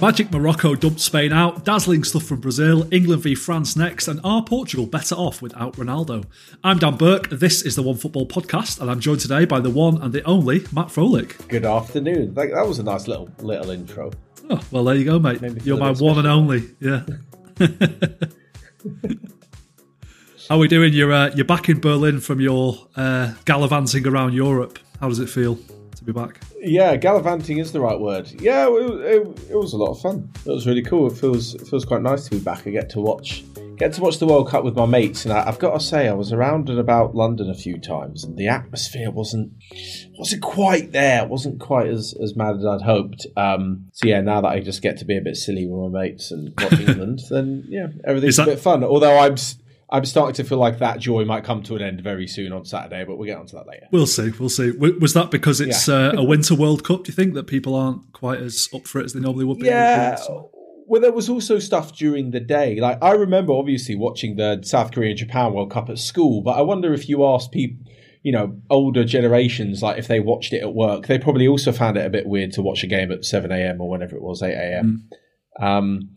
Magic Morocco dumped Spain out, dazzling stuff from Brazil, England v France next, and are Portugal better off without Ronaldo? I'm Dan Burke, this is the OneFootball Podcast, and I'm joined today by the one and the only Matt Frohlich. Good afternoon. That, that was a nice little little intro. Oh, well, there you go, mate. You're my one and only. Yeah. How are we doing? You're, uh, you're back in Berlin from your uh, gallivanting around Europe. How does it feel to be back? Yeah, gallivanting is the right word. Yeah, it, it, it, was a lot of fun. It was really cool. It feels it feels quite nice to be back. I get to watch get to watch the World Cup with my mates, and I, have got to say, I was around and about London a few times, and the atmosphere wasn't wasn't quite there. It wasn't quite as as mad as I'd hoped. Um, so yeah, now that I just get to be a bit silly with my mates and watch England, then yeah, everything's that- a bit fun. Although I'm I'm starting to feel like that joy might come to an end very soon on Saturday, but we'll get onto that later. We'll see. We'll see. Was that because it's yeah. uh, a Winter World Cup? Do you think that people aren't quite as up for it as they normally would be? Yeah. Well, there was also stuff during the day. Like I remember, obviously, watching the South Korea Japan World Cup at school. But I wonder if you asked people, you know, older generations, like if they watched it at work, they probably also found it a bit weird to watch a game at seven a.m. or whenever it was, eight a.m. Mm. Um,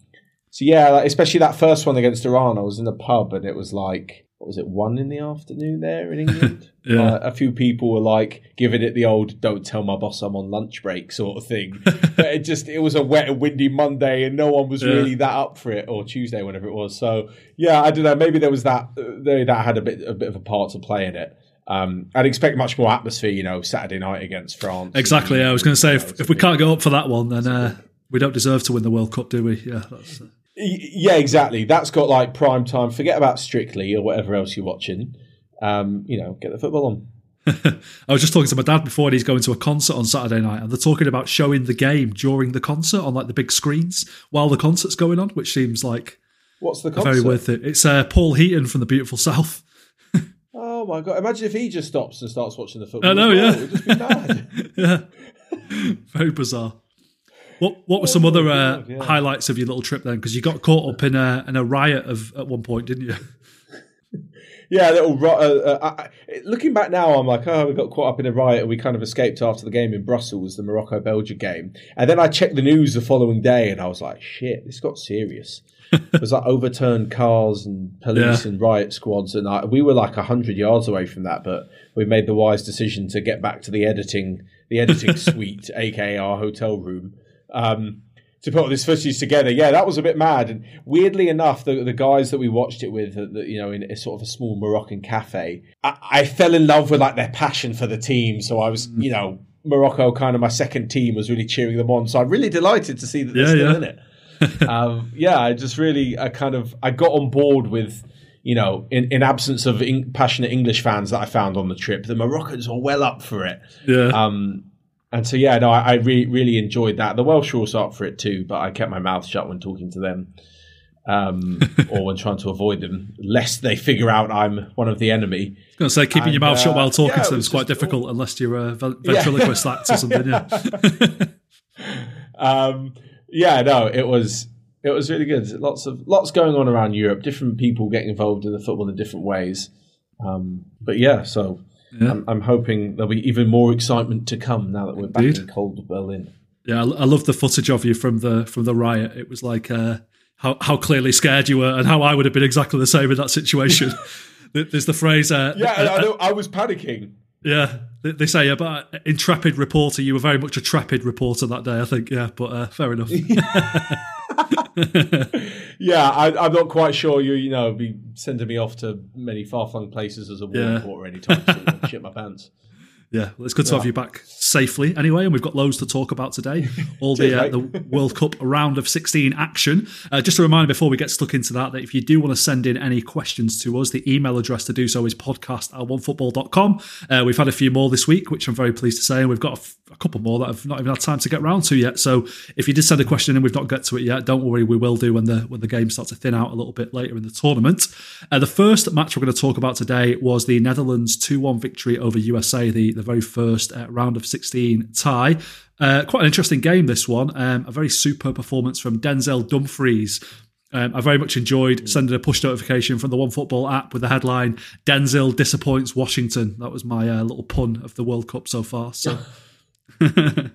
so yeah, like, especially that first one against Iran, I was in a pub and it was like what was it one in the afternoon there in England? yeah. Uh, a few people were like giving it the old "don't tell my boss I'm on lunch break" sort of thing. but it just it was a wet and windy Monday and no one was yeah. really that up for it, or Tuesday, whenever it was. So yeah, I don't know. Maybe there was that uh, that had a bit a bit of a part to play in it. Um, I'd expect much more atmosphere, you know, Saturday night against France. Exactly. And, I was going to say if, if we can't go up for that one, then uh, we don't deserve to win the World Cup, do we? Yeah. Yeah, exactly. That's got like prime time. Forget about Strictly or whatever else you're watching. Um, you know, get the football on. I was just talking to my dad before, and he's going to a concert on Saturday night, and they're talking about showing the game during the concert on like the big screens while the concert's going on, which seems like what's the concert? very worth it. It's uh, Paul Heaton from the Beautiful South. oh my god! Imagine if he just stops and starts watching the football. I know, yeah, yeah, very bizarre. What What were some other uh, yeah. highlights of your little trip then? Because you got caught up in a in a riot of at one point, didn't you? yeah, little. Uh, uh, I, looking back now, I'm like, oh, we got caught up in a riot and we kind of escaped after the game in Brussels, the Morocco Belgium game. And then I checked the news the following day, and I was like, shit, this got serious. it was like overturned cars and police yeah. and riot squads, and I, we were like hundred yards away from that, but we made the wise decision to get back to the editing, the editing suite, aka our hotel room, um, to put all this footage together. Yeah, that was a bit mad. And weirdly enough, the, the guys that we watched it with, uh, the, you know, in a sort of a small Moroccan cafe, I, I, fell in love with like their passion for the team. So I was, you know, Morocco, kind of my second team, was really cheering them on. So I'm really delighted to see that they're yeah, still yeah. in it. um, yeah, I just really, I kind of, I got on board with you know, in, in absence of in, passionate English fans that I found on the trip, the Moroccans were well up for it. Yeah. Um, and so yeah, no, I, I really really enjoyed that. The Welsh were also up for it too, but I kept my mouth shut when talking to them, um, or when trying to avoid them, lest they figure out I'm one of the enemy. I was going to say keeping and, your mouth uh, shut while talking yeah, to them is quite difficult, unless you're a ventriloquist yeah. or something. Yeah. um, yeah, no, it was it was really good. Lots of lots going on around Europe. Different people getting involved in the football in different ways. Um, but yeah, so yeah. I'm, I'm, hoping there'll be even more excitement to come now that we're Indeed. back in cold Berlin. Yeah, I, I love the footage of you from the from the riot. It was like uh, how how clearly scared you were, and how I would have been exactly the same in that situation. There's the phrase. Uh, yeah, uh, I, know, I was panicking. Yeah, they say about intrepid reporter. You were very much a trepid reporter that day, I think. Yeah, but uh, fair enough. yeah, I, am not quite sure you you know be sending me off to many far flung places as a war yeah. reporter anytime soon. shit my pants. Yeah, well, it's good to yeah. have you back safely anyway, and we've got loads to talk about today. All the uh, the World Cup round of 16 action. Uh, just a reminder before we get stuck into that, that if you do want to send in any questions to us, the email address to do so is podcast at onefootball.com. Uh, we've had a few more this week, which I'm very pleased to say, and we've got a, f- a couple more that I've not even had time to get round to yet. So if you did send a question and we've not got to it yet, don't worry, we will do when the when the game starts to thin out a little bit later in the tournament. Uh, the first match we're going to talk about today was the Netherlands 2 1 victory over USA, the, the very first uh, round of 16 tie. Uh, quite an interesting game, this one. Um, a very super performance from Denzel Dumfries. Um, I very much enjoyed sending a push notification from the OneFootball app with the headline "Denzel disappoints Washington." That was my uh, little pun of the World Cup so far. So I'm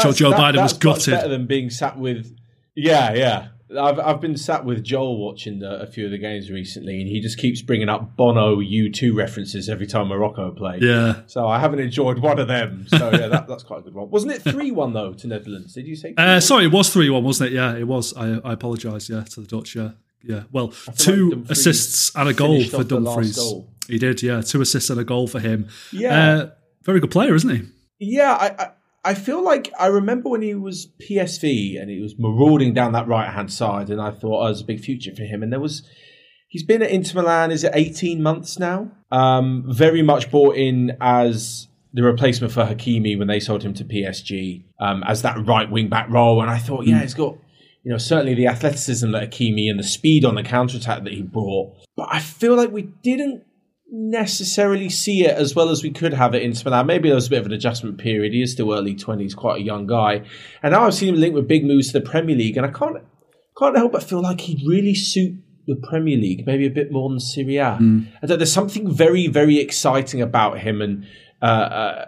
sure Joe that, Biden was gutted. Better than being sat with Yeah, yeah. I've I've been sat with Joel watching the, a few of the games recently, and he just keeps bringing up Bono U2 references every time Morocco play. Yeah. So I haven't enjoyed one of them. So yeah, that, that's quite a good one. Wasn't it three one though to Netherlands? Did you say? Uh, sorry, it was three one, wasn't it? Yeah, it was. I I apologise. Yeah, to the Dutch. Yeah, yeah. Well, two like assists and a goal for Dumfries. Goal. He did. Yeah, two assists and a goal for him. Yeah. Uh, very good player, isn't he? Yeah, I, I I feel like I remember when he was PSV and he was marauding down that right hand side, and I thought oh, was a big future for him. And there was, he's been at Inter Milan, is it 18 months now? Um, very much bought in as the replacement for Hakimi when they sold him to PSG um, as that right wing back role. And I thought, yeah, he's got, you know, certainly the athleticism that Hakimi and the speed on the counter attack that he brought. But I feel like we didn't necessarily see it as well as we could have it in Milan. Maybe there was a bit of an adjustment period. He is still early twenties, quite a young guy, and now I've seen him linked with big moves to the Premier League, and I can't can't help but feel like he'd really suit the Premier League, maybe a bit more than Serie A. Mm. I there's something very very exciting about him, and uh, uh,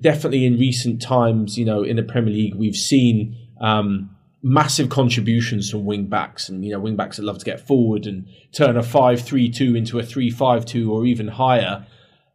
definitely in recent times, you know, in the Premier League, we've seen. Um, massive contributions from wing backs. And you know wing backs that love to get forward and turn a 5-3-2 into a 3-5-2 or even higher.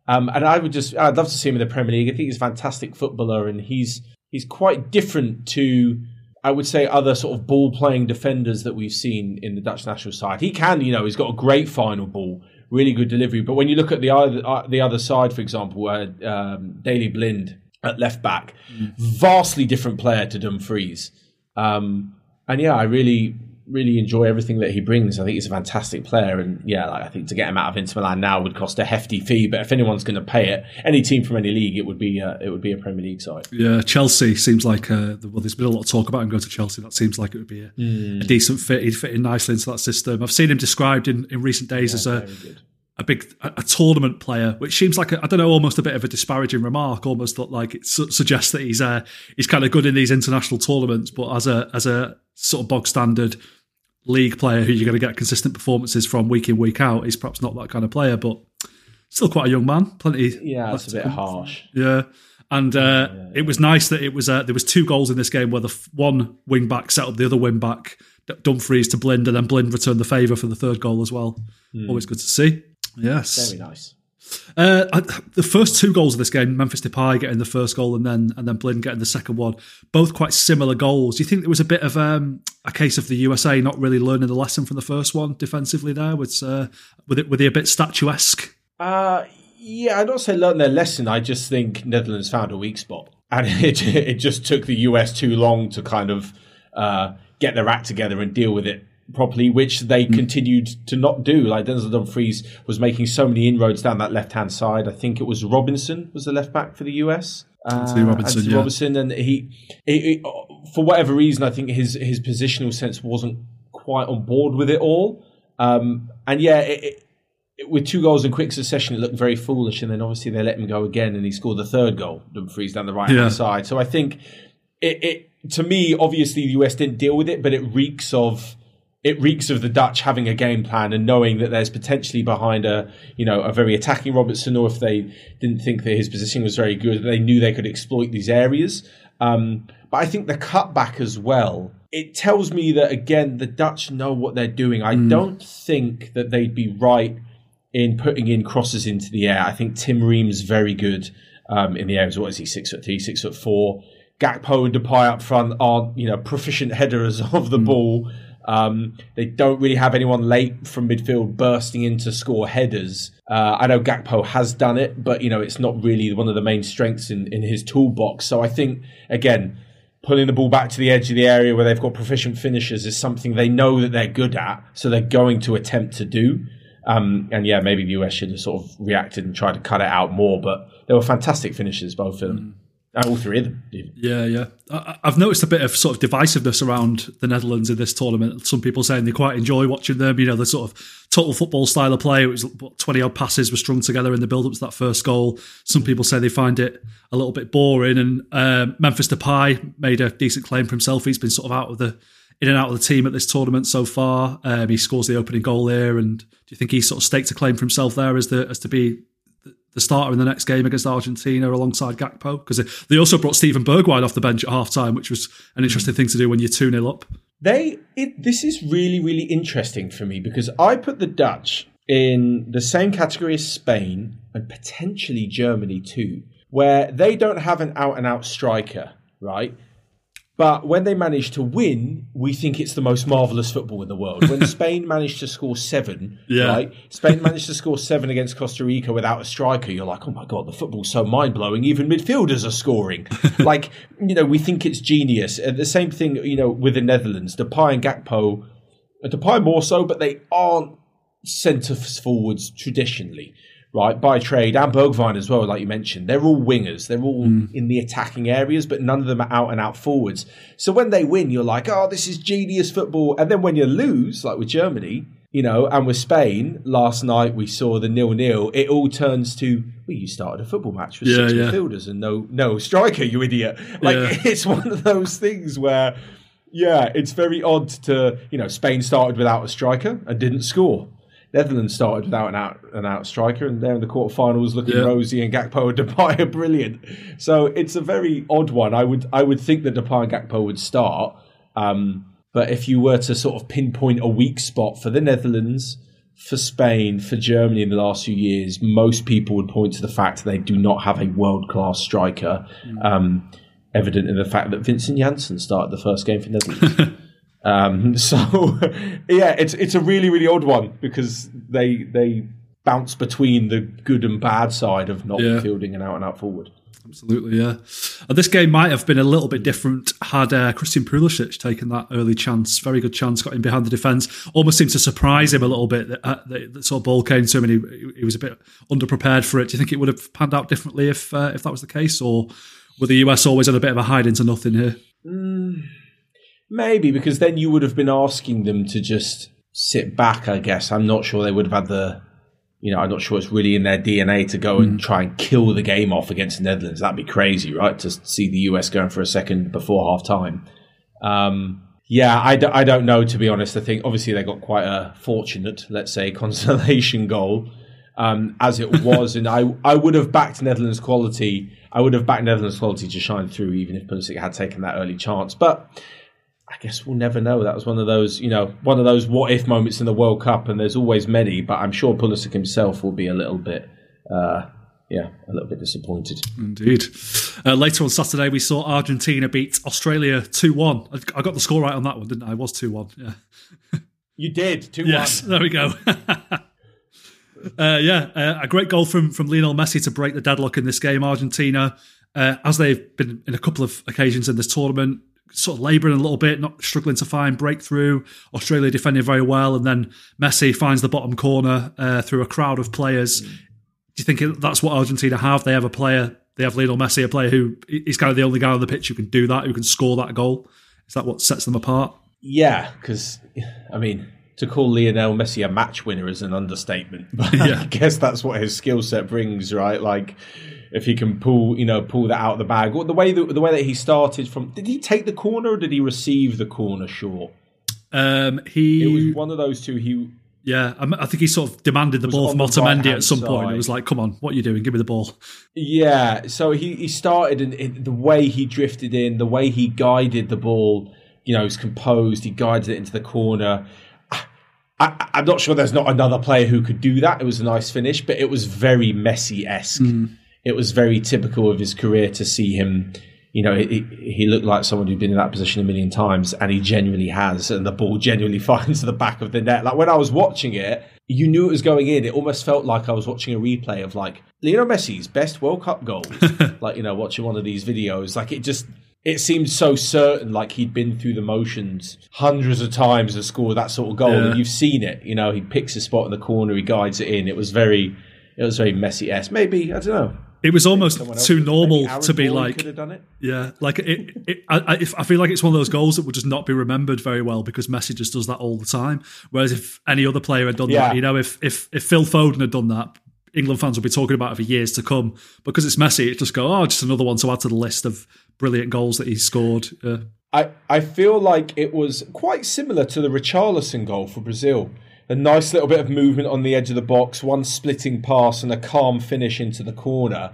Um, and I would just I'd love to see him in the Premier League. I think he's a fantastic footballer and he's he's quite different to I would say other sort of ball playing defenders that we've seen in the Dutch national side. He can you know he's got a great final ball really good delivery. But when you look at the other uh, the other side for example uh, um, Daley Blind at left back mm. vastly different player to Dumfries um, and yeah, I really, really enjoy everything that he brings. I think he's a fantastic player, and yeah, like, I think to get him out of Inter Milan now would cost a hefty fee. But if anyone's going to pay it, any team from any league, it would be uh, it would be a Premier League side. Yeah, Chelsea seems like uh, well, there's been a lot of talk about him going to Chelsea. That seems like it would be a, mm. a decent fit. He'd fit in nicely into that system. I've seen him described in, in recent days yeah, as a a big a, a, tournament player, which seems like I don't know, almost a bit of a disparaging remark. Almost like it su- suggests that he's uh, he's kind of good in these international tournaments, but as a as a sort of bog standard league player who you're going to get consistent performances from week in week out, he's perhaps not that kind of player, but still quite a young man. Plenty. Yeah, that's a bit harsh. Yeah. And uh, yeah, yeah. it was nice that it was uh, there was two goals in this game where the f- one wing back set up the other wing back Dumfries to Blind, and then Blind returned the favour for the third goal as well. Mm. Always good to see. Yes, very nice. Uh, I, the first two goals of this game, Memphis Depay getting the first goal and then and then Blind getting the second one, both quite similar goals. Do you think there was a bit of um, a case of the USA not really learning the lesson from the first one defensively? There was uh, were, they, were they a bit statuesque? Uh, yeah, I don't say learn their lesson. I just think Netherlands found a weak spot, and it it just took the US too long to kind of uh, get their act together and deal with it properly, which they mm. continued to not do. Like Denzel Dumfries was making so many inroads down that left hand side. I think it was Robinson was the left back for the US. Uh, Robinson, yeah. Robinson, and he, he, he, for whatever reason, I think his his positional sense wasn't quite on board with it all. Um, and yeah, it, it, with two goals in quick succession, it looked very foolish. And then obviously they let him go again, and he scored the third goal. Dumfries down the right hand yeah. side. So I think it, it to me, obviously the US didn't deal with it, but it reeks of it reeks of the Dutch having a game plan and knowing that there's potentially behind a you know a very attacking Robertson, or if they didn't think that his position was very good, they knew they could exploit these areas. Um, but I think the cutback as well. It tells me that again the Dutch know what they're doing. I mm. don't think that they'd be right in putting in crosses into the air. I think Tim Ream's very good um, in the air. What is he? Six foot three, six foot four. Gakpo and Depay up front are you know proficient headers of the mm. ball. Um, they don't really have anyone late from midfield bursting in to score headers. Uh, I know Gakpo has done it, but you know it's not really one of the main strengths in, in his toolbox. So I think again, pulling the ball back to the edge of the area where they've got proficient finishers is something they know that they're good at, so they're going to attempt to do. Um, and yeah, maybe the US should have sort of reacted and tried to cut it out more, but they were fantastic finishes, both of them. Mm. All three of them. Even. Yeah, yeah. I, have noticed a bit of sort of divisiveness around the Netherlands in this tournament. Some people saying they quite enjoy watching them. You know, the sort of total football style of play. It was twenty odd passes were strung together in the build up to that first goal. Some people say they find it a little bit boring. And uh, Memphis Depay made a decent claim for himself. He's been sort of out of the in and out of the team at this tournament so far. Um, he scores the opening goal here, and do you think he sort of staked a claim for himself there as the as to be the starter in the next game against Argentina alongside Gakpo? Because they also brought Steven Bergwijn off the bench at half time, which was an interesting thing to do when you're 2 0 up. They it, This is really, really interesting for me because I put the Dutch in the same category as Spain and potentially Germany too, where they don't have an out and out striker, right? But when they manage to win, we think it's the most marvelous football in the world. When Spain managed to score seven, yeah. right? Spain managed to score seven against Costa Rica without a striker. You're like, oh my god, the football's so mind blowing. Even midfielders are scoring. like, you know, we think it's genius. And the same thing, you know, with the Netherlands, Depay and Gakpo, Depay more so, but they aren't centre forwards traditionally right, by trade, and Bergwijn as well, like you mentioned. They're all wingers. They're all mm. in the attacking areas, but none of them are out and out forwards. So when they win, you're like, oh, this is genius football. And then when you lose, like with Germany, you know, and with Spain, last night we saw the nil nil. It all turns to well, you started a football match with yeah, six yeah. midfielders and no no striker, you idiot. Like yeah. it's one of those things where, yeah, it's very odd to you know Spain started without a striker and didn't score. Netherlands started without an out an out striker, and they're in the quarterfinals looking yeah. rosy, and Gakpo and Depay are brilliant. So it's a very odd one. I would I would think that Depay and Gakpo would start, um, but if you were to sort of pinpoint a weak spot for the Netherlands, for Spain, for Germany in the last few years, most people would point to the fact that they do not have a world class striker. Mm. Um, evident in the fact that Vincent Janssen started the first game for Netherlands. Um, so yeah, it's it's a really really odd one because they they bounce between the good and bad side of not yeah. fielding and out and out forward. Absolutely, yeah. And this game might have been a little bit different had uh, Christian Pulisic taken that early chance. Very good chance, got him behind the defence. Almost seemed to surprise him a little bit that, uh, that, that sort of ball came to him and he, he was a bit underprepared for it. Do you think it would have panned out differently if uh, if that was the case, or were the US always in a bit of a hide into nothing here? Mm. Maybe because then you would have been asking them to just sit back. I guess I'm not sure they would have had the, you know, I'm not sure it's really in their DNA to go and mm. try and kill the game off against the Netherlands. That'd be crazy, right? To see the US going for a second before half time. Um, yeah, I d- I don't know to be honest. I think obviously they got quite a fortunate, let's say, consolation goal um, as it was, and I I would have backed Netherlands quality. I would have backed Netherlands quality to shine through, even if Pulisic had taken that early chance. But I guess we'll never know. That was one of those, you know, one of those what if moments in the World Cup, and there's always many. But I'm sure Pulisic himself will be a little bit, uh, yeah, a little bit disappointed. Indeed. Uh, later on Saturday, we saw Argentina beat Australia two one. I got the score right on that one, didn't I? I was two one. Yeah. You did two yes, There we go. uh, yeah, uh, a great goal from from Lionel Messi to break the deadlock in this game. Argentina, uh, as they've been in a couple of occasions in this tournament, sort of labouring a little bit, not struggling to find breakthrough. Australia defending very well, and then Messi finds the bottom corner uh, through a crowd of players. Mm. Do you think that's what Argentina have? They have a player, they have Lionel Messi, a player who is kind of the only guy on the pitch who can do that, who can score that goal. Is that what sets them apart? Yeah, because I mean, to call Lionel Messi a match winner is an understatement. But yeah. I guess that's what his skill set brings, right? Like if he can pull, you know, pull that out of the bag. The way that, the way that he started from, did he take the corner or did he receive the corner short? Um, he it was one of those two. He yeah, I think he sort of demanded the ball from Otamendi right at some side. point. It was like, "Come on, what are you doing? Give me the ball." Yeah, so he he started and the way he drifted in, the way he guided the ball, you know, he's composed. He guided it into the corner. I, am not sure there's not another player who could do that. It was a nice finish, but it was very Messi esque. Mm it was very typical of his career to see him. You know, he, he looked like someone who'd been in that position a million times, and he genuinely has, and the ball genuinely finds the back of the net. Like when I was watching it, you knew it was going in. It almost felt like I was watching a replay of like Lionel Messi's best World Cup goals. like you know, watching one of these videos, like it just it seemed so certain, like he'd been through the motions hundreds of times to score that sort of goal, yeah. and you've seen it. You know, he picks a spot in the corner, he guides it in. It was very, it was very Messi esque. Maybe I don't know. It was almost too normal to be like, yeah, like it. it I, I, feel like it's one of those goals that would just not be remembered very well because Messi just does that all the time. Whereas if any other player had done yeah. that, you know, if if if Phil Foden had done that, England fans would be talking about it for years to come. Because it's Messi, it just go, oh, just another one to add to the list of brilliant goals that he scored. Yeah. I I feel like it was quite similar to the Richarlison goal for Brazil a nice little bit of movement on the edge of the box, one splitting pass, and a calm finish into the corner.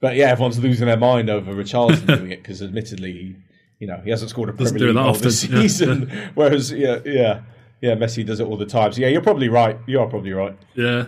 But yeah, everyone's losing their mind over Richarlison doing it because, admittedly, he, you know, he hasn't scored a Premier League goal this season. Yeah. Whereas, yeah, yeah, yeah, Messi does it all the time. So yeah, you're probably right. You are probably right. Yeah.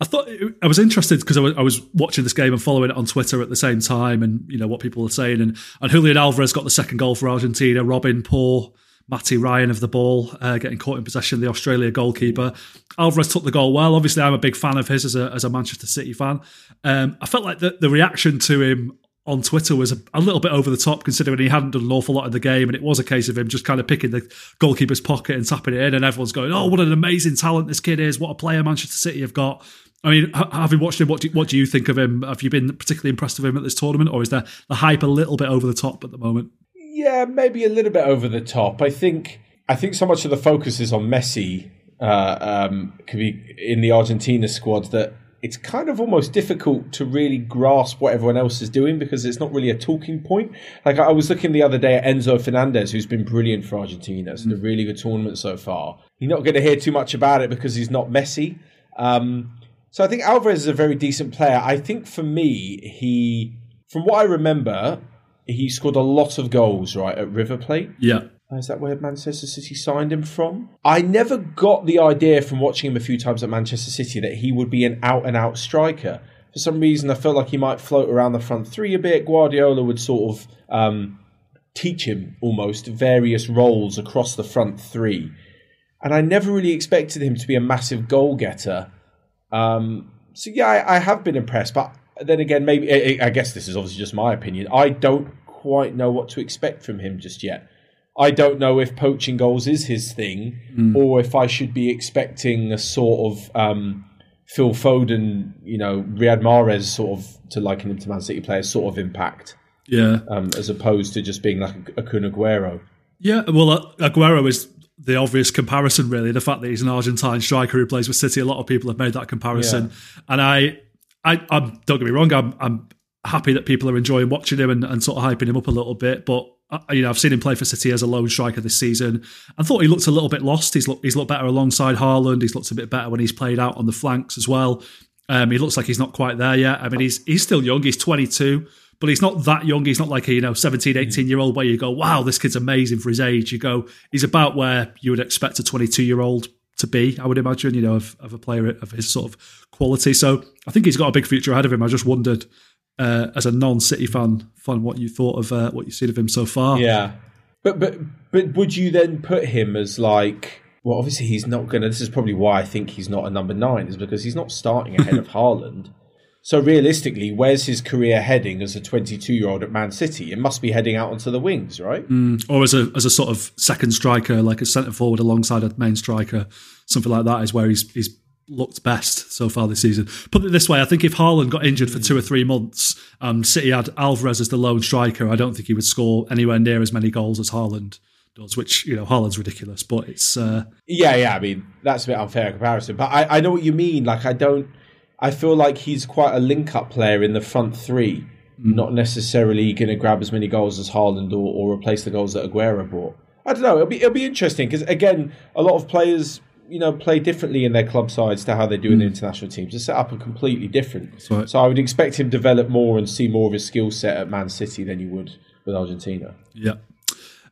I thought I was interested because I, I was, watching this game and following it on Twitter at the same time, and you know what people are saying. And, and Julian Alvarez got the second goal for Argentina. Robin poor Matty Ryan of the ball, uh, getting caught in possession, the Australia goalkeeper. Alvarez took the goal well. Obviously, I'm a big fan of his as a, as a Manchester City fan. Um, I felt like the, the reaction to him on Twitter was a, a, little bit over the top, considering he hadn't done an awful lot of the game, and it was a case of him just kind of picking the goalkeeper's pocket and tapping it in, and everyone's going, "Oh, what an amazing talent this kid is! What a player Manchester City have got." I mean, having watched him, what do, you, what do you think of him? Have you been particularly impressed with him at this tournament, or is there the hype a little bit over the top at the moment? Yeah, maybe a little bit over the top. I think I think so much of the focus is on Messi uh, um, could be in the Argentina squad that it's kind of almost difficult to really grasp what everyone else is doing because it's not really a talking point. Like I was looking the other day at Enzo Fernandez, who's been brilliant for Argentina. It's mm. a really good tournament so far. You're not going to hear too much about it because he's not Messi. Um, so I think Alvarez is a very decent player. I think for me, he, from what I remember, he scored a lot of goals right at River Plate. Yeah. Is that where Manchester City signed him from? I never got the idea from watching him a few times at Manchester City that he would be an out and out striker. For some reason, I felt like he might float around the front three a bit. Guardiola would sort of um, teach him almost various roles across the front three. And I never really expected him to be a massive goal getter. Um, so, yeah, I, I, have been impressed. But then again, maybe, I guess this is obviously just my opinion. I don't quite know what to expect from him just yet. I don't know if poaching goals is his thing, mm. or if I should be expecting a sort of um, Phil Foden, you know, Riyad Mahrez sort of to liken him to Man City players sort of impact. Yeah. Um, as opposed to just being like a, a Kun Aguero. Yeah, well, uh, Aguero is the obvious comparison, really. The fact that he's an Argentine striker who plays with City, a lot of people have made that comparison, yeah. and I, I, I'm don't get me wrong, I'm, I'm happy that people are enjoying watching him and, and sort of hyping him up a little bit, but you know, I've seen him play for City as a lone striker this season. I thought he looked a little bit lost. He's looked, he's looked better alongside Haaland. He's looked a bit better when he's played out on the flanks as well. Um, he looks like he's not quite there yet. I mean, he's he's still young. He's 22, but he's not that young. He's not like a you know 17, 18 year old where you go, wow, this kid's amazing for his age. You go, he's about where you would expect a 22 year old to be. I would imagine, you know, of, of a player of his sort of quality. So I think he's got a big future ahead of him. I just wondered uh, as a non-City fan, fan, what you thought of uh, what you've seen of him so far. Yeah, but but but would you then put him as like? Well, obviously he's not going to. This is probably why I think he's not a number nine, is because he's not starting ahead of Haaland. So realistically, where's his career heading as a 22 year old at Man City? It must be heading out onto the wings, right? Mm, or as a as a sort of second striker, like a centre forward alongside a main striker, something like that is where he's he's looked best so far this season. Put it this way, I think if Haaland got injured for two or three months, um, City had Alvarez as the lone striker, I don't think he would score anywhere near as many goals as Haaland does, which, you know, Haaland's ridiculous, but it's... Uh... Yeah, yeah, I mean, that's a bit unfair comparison, but I, I know what you mean. Like, I don't... I feel like he's quite a link-up player in the front three, mm. not necessarily going to grab as many goals as Haaland or, or replace the goals that Aguero brought. I don't know. It'll be it'll be interesting because again, a lot of players you know play differently in their club sides to how they do mm. in the hmm. international teams. The setup are completely different. Right. So I would expect him to develop more and see more of his skill set at Man City than you would with Argentina. Yeah.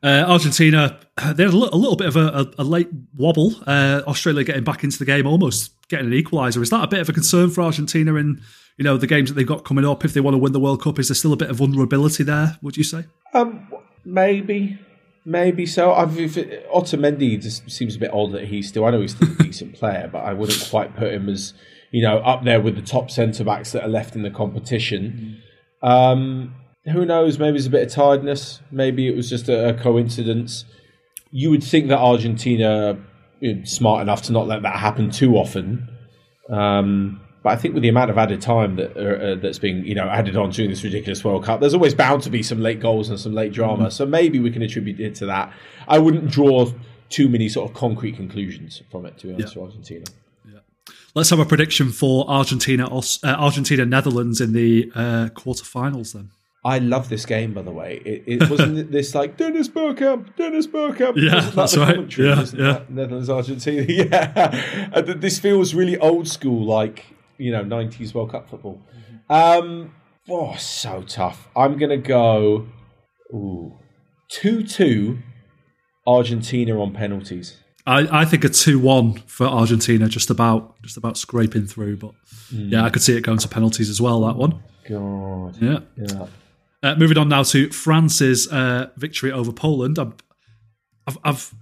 Uh, Argentina, they had a, little bit of a, a, late wobble. Uh, Australia getting back into the game, almost getting an equaliser. Is that a bit of a concern for Argentina in you know the games that they've got coming up? If they want to win the World Cup, is there still a bit of vulnerability there? Would you say? Um, maybe, Maybe so. I've, if it, Otamendi just seems a bit old that he's still. I know he's still a decent player, but I wouldn't quite put him as you know up there with the top centre backs that are left in the competition. Mm. Um, who knows? Maybe it's a bit of tiredness. Maybe it was just a, a coincidence. You would think that Argentina is smart enough to not let that happen too often. Um, but I think with the amount of added time that uh, uh, that's being you know added on during this ridiculous World Cup, there's always bound to be some late goals and some late drama. Mm-hmm. So maybe we can attribute it to that. I wouldn't draw too many sort of concrete conclusions from it to be honest. Yeah. Argentina. Yeah. Let's have a prediction for Argentina, uh, Argentina, Netherlands in the uh, quarterfinals then. I love this game, by the way. It, it wasn't this like Dennis Bergkamp, Dennis Bergkamp. Yeah, that that's right. Yeah, yeah. Netherlands, Argentina. Yeah, this feels really old school, like you know, '90s World Cup football. Um, oh, so tough. I'm gonna go. Ooh, two-two, Argentina on penalties. I, I think a two-one for Argentina, just about just about scraping through. But mm. yeah, I could see it going to penalties as well. That one. God. Yeah. Yeah. Uh, moving on now to France's uh, victory over Poland. I've, I've, I've,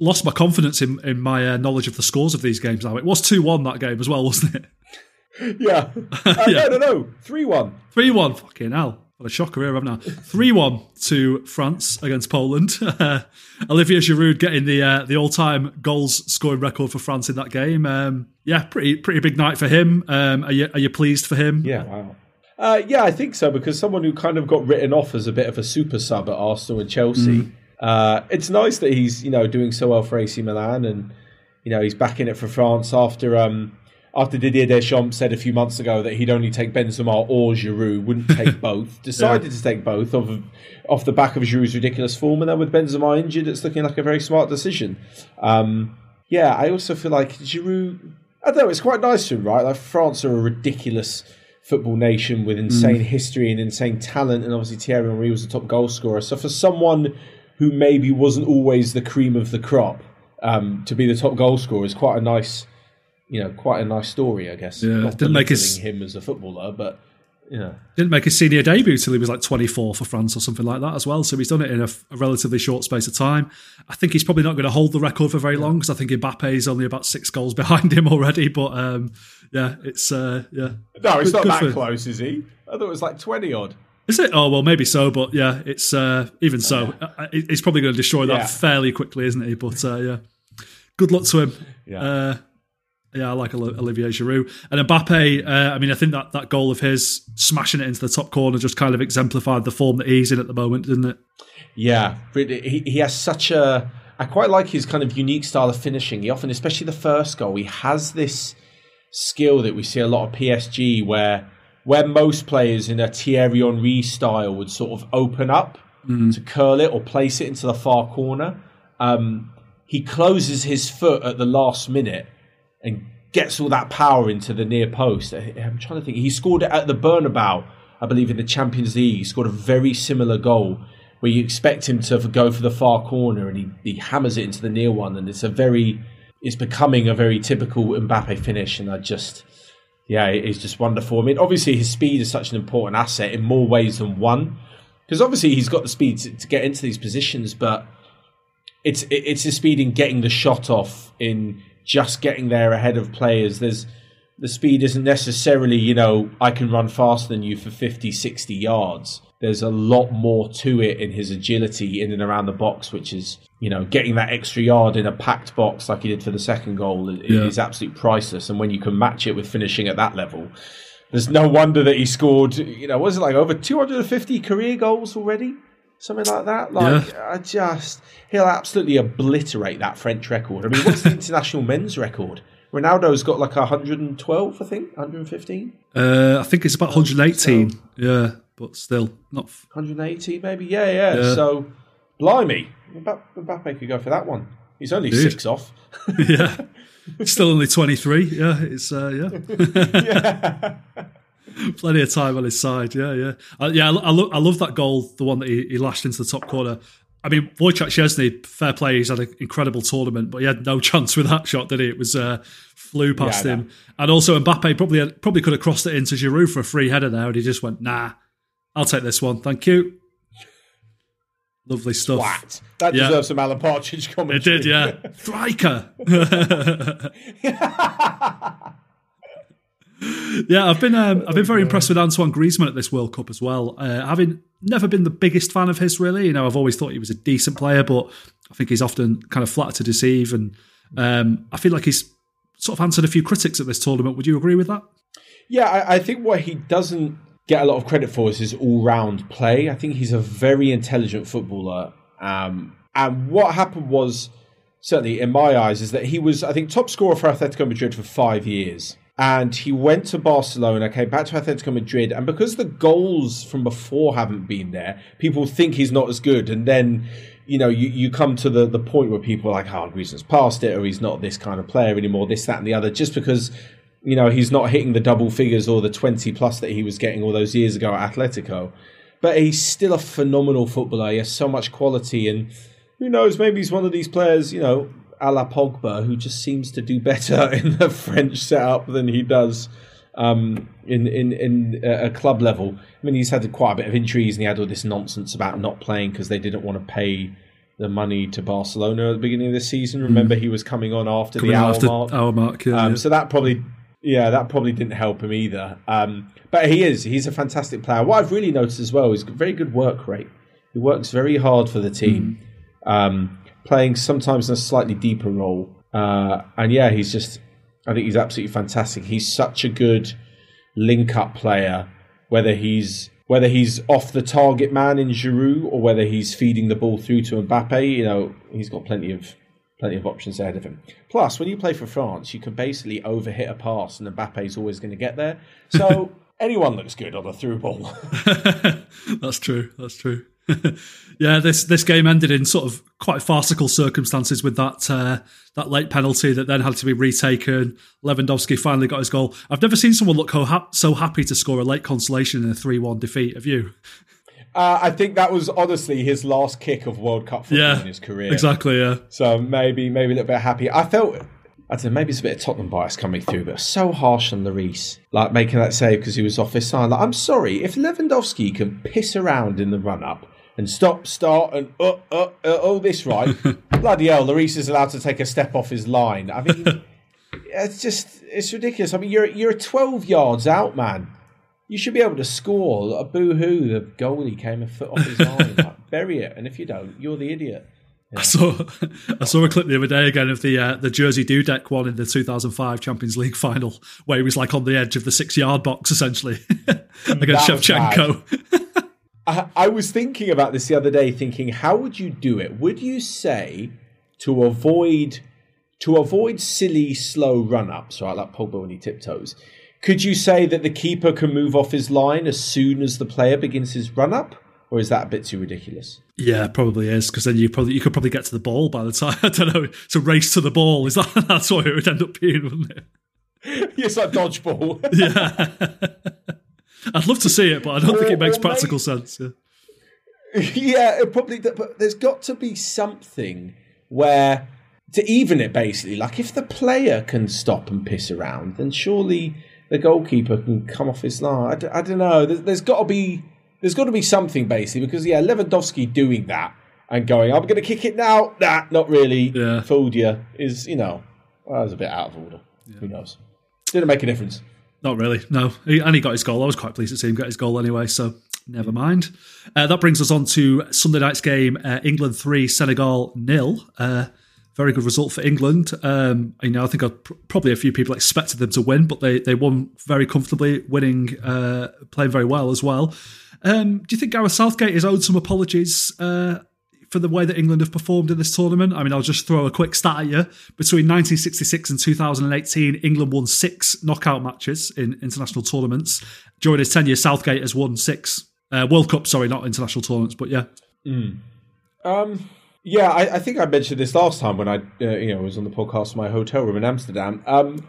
lost my confidence in, in my uh, knowledge of the scores of these games now. It was 2 1 that game as well, wasn't it? Yeah. Uh, yeah. No, no, no. 3 1. 3 1. Fucking hell. What a shocker here, haven't I? 3 1 to France against Poland. Olivier Giroud getting the uh, the all time goals scoring record for France in that game. Um, yeah, pretty pretty big night for him. Um, are, you, are you pleased for him? Yeah, wow. Uh, yeah, I think so because someone who kind of got written off as a bit of a super sub at Arsenal and Chelsea. Mm. Uh, it's nice that he's you know doing so well for AC Milan and you know he's back in it for France after um, after Didier Deschamps said a few months ago that he'd only take Benzema or Giroud, wouldn't take both. Decided yeah. to take both off of, off the back of Giroud's ridiculous form, and then with Benzema injured, it's looking like a very smart decision. Um, yeah, I also feel like Giroud. I don't know. It's quite nice to him, right? Like France are a ridiculous football nation with insane mm. history and insane talent, and obviously Thierry Henry was the top goal scorer. So for someone who maybe wasn't always the cream of the crop, um, to be the top goal scorer is quite a nice, you know, quite a nice story, I guess. Yeah, Not didn't make his him as a footballer, but yeah. Didn't make his senior debut till he was like 24 for France or something like that as well. So he's done it in a, a relatively short space of time. I think he's probably not going to hold the record for very long because I think Mbappe is only about six goals behind him already. But um, yeah, it's uh, yeah. No, it's not that for... close, is he? I thought it was like 20 odd. Is it? Oh well, maybe so, but yeah, it's uh, even so, uh, he's probably going to destroy that yeah. fairly quickly, isn't he? But uh, yeah, good luck to him. Yeah. Yeah, I like Olivier Giroud and Mbappe. Uh, I mean, I think that that goal of his smashing it into the top corner just kind of exemplified the form that he's in at the moment, didn't it? Yeah, he he has such a. I quite like his kind of unique style of finishing. He often, especially the first goal, he has this skill that we see a lot of PSG where where most players in a Thierry Henry style would sort of open up mm. to curl it or place it into the far corner. Um, he closes his foot at the last minute and gets all that power into the near post. Uh, I'm trying to think. He scored it at the Bernabeu, I believe, in the Champions League. He scored a very similar goal where you expect him to go for the far corner and he, he hammers it into the near one. And it's a very, it's becoming a very typical Mbappe finish. And I just, yeah, it's just wonderful. I mean, obviously his speed is such an important asset in more ways than one. Because obviously he's got the speed to, to get into these positions, but it's it's his speed in getting the shot off in just getting there ahead of players. There's the speed isn't necessarily, you know, I can run faster than you for 50, 60 yards. There's a lot more to it in his agility in and around the box, which is, you know, getting that extra yard in a packed box like he did for the second goal yeah. is absolutely priceless. And when you can match it with finishing at that level, there's no wonder that he scored, you know, was it like over 250 career goals already? Something like that. Like, yeah. I just he'll absolutely obliterate that French record. I mean, what's the international men's record? Ronaldo's got like 112, I think, 115. Uh, I think it's about 118. So, yeah, but still not 180, maybe. Yeah, yeah, yeah. So, blimey, Mbappe could go for that one. He's only Dude. six off. yeah, still only 23. Yeah, it's uh, yeah. yeah. Plenty of time on his side. Yeah, yeah, uh, yeah. I, I, lo- I love that goal, the one that he, he lashed into the top corner. I mean, Wojciech Szczesny, fair play, he's had an incredible tournament, but he had no chance with that shot, did he? It was uh, flew past yeah, him. And also Mbappe probably had, probably could have crossed it into Giroud for a free header there, and he just went, nah, I'll take this one, thank you. Lovely stuff. What? That yeah. deserves some Alan Partridge commentary. It did, yeah. Striker. Yeah, I've been um, I've been very impressed with Antoine Griezmann at this World Cup as well. Uh, having never been the biggest fan of his, really. You know, I've always thought he was a decent player, but I think he's often kind of flat to deceive, and um, I feel like he's sort of answered a few critics at this tournament. Would you agree with that? Yeah, I, I think what he doesn't get a lot of credit for is his all-round play. I think he's a very intelligent footballer, um, and what happened was certainly in my eyes is that he was, I think, top scorer for Atletico Madrid for five years and he went to Barcelona, came back to Atletico Madrid, and because the goals from before haven't been there, people think he's not as good, and then you know you, you come to the, the point where people are like, "Oh, Griezmann's past it," or he's not this kind of player anymore, this, that, and the other, just because you know he's not hitting the double figures or the twenty plus that he was getting all those years ago at Atletico. But he's still a phenomenal footballer. He has so much quality, and who knows? Maybe he's one of these players, you know, a la Pogba, who just seems to do better in the French setup than he does um, in in in a club level. I mean, he's had quite a bit of injuries, and he had all this nonsense about not playing because they didn't want to pay the money to Barcelona at the beginning of the season. Remember, mm. he was coming on after coming the hour after mark. Hour mark, yeah, um, yeah, So that probably, yeah, that probably didn't help him either. Um, but he is, he's a fantastic player. What I've really noticed as well is very good work rate. He works very hard for the team. Mm. Um, playing sometimes in a slightly deeper role. Uh, and yeah, he's just, I think he's absolutely fantastic. He's such a good link up player, whether he's whether he's off the target man in Giroud or whether he's feeding the ball through to Mbappe. You know, he's got plenty of plenty of options ahead of him. Plus, when you play for France, you can basically overhit a pass, and Mbappe's always going to get there. So anyone looks good on a through ball. That's true. That's true. yeah, this this game ended in sort of quite farcical circumstances with that uh, that late penalty that then had to be retaken. Lewandowski finally got his goal. I've never seen someone look so happy to score a late consolation in a three one defeat. Have you? Uh, I think that was honestly his last kick of World Cup football yeah, in his career. Exactly, yeah. So maybe maybe a little bit happy. I felt I don't know, maybe it's a bit of Tottenham bias coming through, but so harsh on Lloris, like making that save because he was off his side. Like, I'm sorry, if Lewandowski can piss around in the run up and stop, start, and uh, uh, uh, all this right. Bloody hell, Lloris is allowed to take a step off his line. I mean, it's just it's ridiculous. I mean, you're you're 12 yards out, man. You should be able to score. A boo hoo, the goalie came a foot off his line. Like, bury it, and if you don't, you're the idiot. Yeah. I saw I saw a clip the other day again of the uh, the Jerzy Dudek one in the 2005 Champions League final where he was like on the edge of the six yard box essentially against Shevchenko. I, was thinking about this the other day, thinking, how would you do it? Would you say to avoid to avoid silly slow run ups, right, like Pogba when he tiptoes? Could you say that the keeper can move off his line as soon as the player begins his run up? Or is that a bit too ridiculous? Yeah, probably is because then you probably you could probably get to the ball by the time I don't know. It's a race to the ball. Is that that's what it would end up being, wouldn't it? it's like dodgeball. yeah. I'd love to see it, but I don't think it makes uh, uh, practical sense. Yeah, yeah it probably. But there's got to be something where to even it basically. Like if the player can stop and piss around, then surely the goalkeeper can come off his line. I d- I don't know. There's, there's got to be there's got to be something basically because yeah, Lewandowski doing that and going, I'm going to kick it now. Nah, not really. Yeah. Fooled you. Is you know, well, was a bit out of order. Yeah. Who knows? Didn't make a difference. Not really, no. And he got his goal. I was quite pleased to see him get his goal anyway, so never mind. Uh, that brings us on to Sunday night's game uh, England 3, Senegal nil. Uh, very good result for England. Um, you know, I think pr- probably a few people expected them to win, but they, they won very comfortably, winning, uh, playing very well as well. Um, do you think Gareth Southgate is owed some apologies uh, for the way that England have performed in this tournament. I mean, I'll just throw a quick stat at you. Between 1966 and 2018, England won six knockout matches in international tournaments. During his tenure, Southgate has won six uh, World Cup. Sorry, not international tournaments, but yeah. Mm. Um, yeah, I, I, think I mentioned this last time when I, uh, you know, was on the podcast from my hotel room in Amsterdam. Um,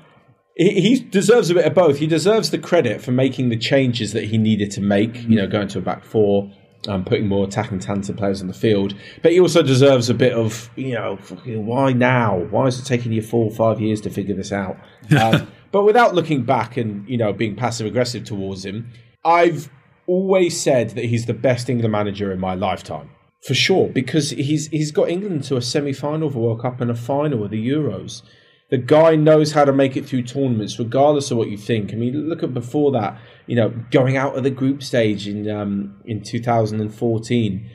he, he, deserves a bit of both. He deserves the credit for making the changes that he needed to make. You know, going to a back four, um, putting more attacking talented players on the field. But he also deserves a bit of, you know, why now? Why is it taking you four or five years to figure this out? um, but without looking back and, you know, being passive aggressive towards him, I've always said that he's the best England manager in my lifetime. For sure, because he's he's got England to a semi final of the World Cup and a final of the Euros. The guy knows how to make it through tournaments, regardless of what you think. I mean, look at before that you know, going out of the group stage in um, in 2014,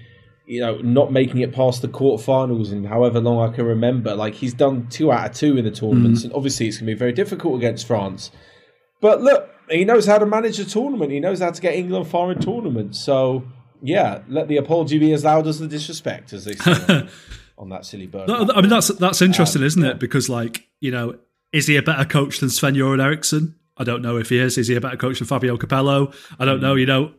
you know, not making it past the quarterfinals in however long I can remember. Like he's done two out of two in the tournaments, mm and obviously it's going to be very difficult against France. But look, he knows how to manage a tournament. He knows how to get England far in tournaments. So yeah, let the apology be as loud as the disrespect, as they say on, that silly bird. No, I mean that's that's interesting, um, isn't it? Because like you know, is he a better coach than Sven Göran Eriksson? I don't know if he is. Is he a better coach than Fabio Capello? I don't know. You know,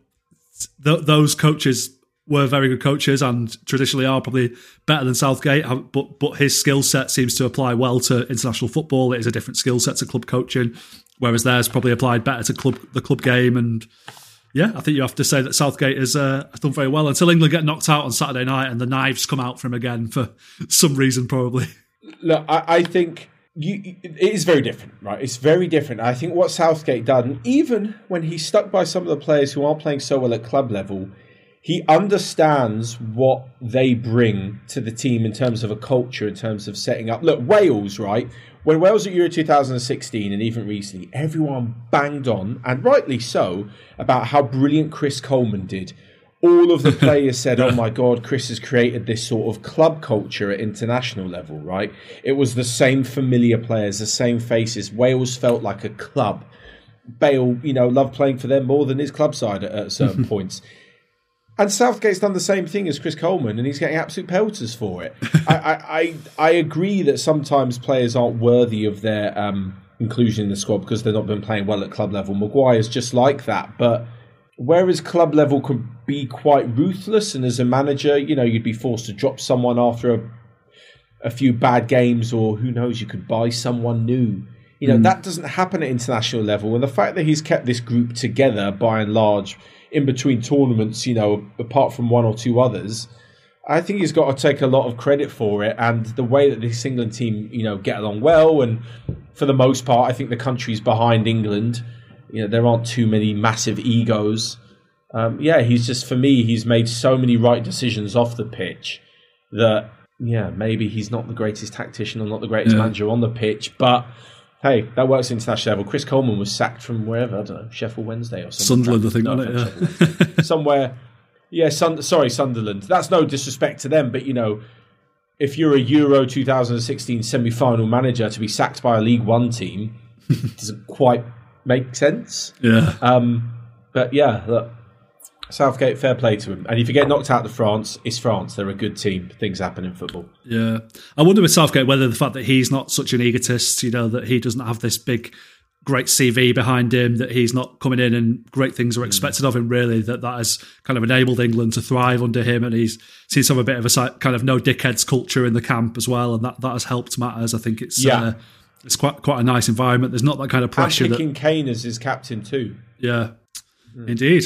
th- those coaches were very good coaches and traditionally are probably better than Southgate. But but his skill set seems to apply well to international football. It is a different skill set to club coaching, whereas theirs probably applied better to club the club game. And yeah, I think you have to say that Southgate has, uh, done very well until England get knocked out on Saturday night and the knives come out for him again for some reason, probably. Look, I, I think you, it is very different, right? It's very different. I think what Southgate done, even when he stuck by some of the players who aren't playing so well at club level, he understands what they bring to the team in terms of a culture, in terms of setting up. Look, Wales, right? When Wales at Euro 2016 and even recently, everyone banged on, and rightly so, about how brilliant Chris Coleman did all of the players said, "Oh my God, Chris has created this sort of club culture at international level." Right? It was the same familiar players, the same faces. Wales felt like a club. Bale, you know, loved playing for them more than his club side at, at certain points. And Southgate's done the same thing as Chris Coleman, and he's getting absolute pelters for it. I, I, I, I, agree that sometimes players aren't worthy of their um, inclusion in the squad because they've not been playing well at club level. Maguire's just like that, but whereas club level could be quite ruthless, and as a manager, you know, you'd be forced to drop someone after a, a few bad games, or who knows, you could buy someone new. You know, mm. that doesn't happen at international level. And the fact that he's kept this group together by and large in between tournaments, you know, apart from one or two others, I think he's got to take a lot of credit for it. And the way that this England team, you know, get along well, and for the most part, I think the country's behind England you know there aren't too many massive egos. Um, yeah, he's just for me. He's made so many right decisions off the pitch that yeah, maybe he's not the greatest tactician or not the greatest yeah. manager on the pitch, but hey, that works international level. Chris Coleman was sacked from wherever I don't know Sheffield Wednesday or something. Sunderland, I think, no, it, yeah. somewhere. Yeah, Sun- sorry, Sunderland. That's no disrespect to them, but you know, if you're a Euro 2016 semi-final manager to be sacked by a League One team, doesn't quite make sense. Yeah. Um, but yeah, look, Southgate, fair play to him. And if you get knocked out to France, it's France. They're a good team. Things happen in football. Yeah. I wonder with Southgate whether the fact that he's not such an egotist, you know, that he doesn't have this big, great CV behind him, that he's not coming in and great things are hmm. expected mm. of him, really, that that has kind of enabled England to thrive under him. And he's seen some of a bit of a kind of no dickheads culture in the camp as well. And that, that has helped matters. I think it's. Yeah. Uh, it's quite quite a nice environment. There's not that kind of pressure. And picking that, Kane as his captain too. Yeah, mm. indeed.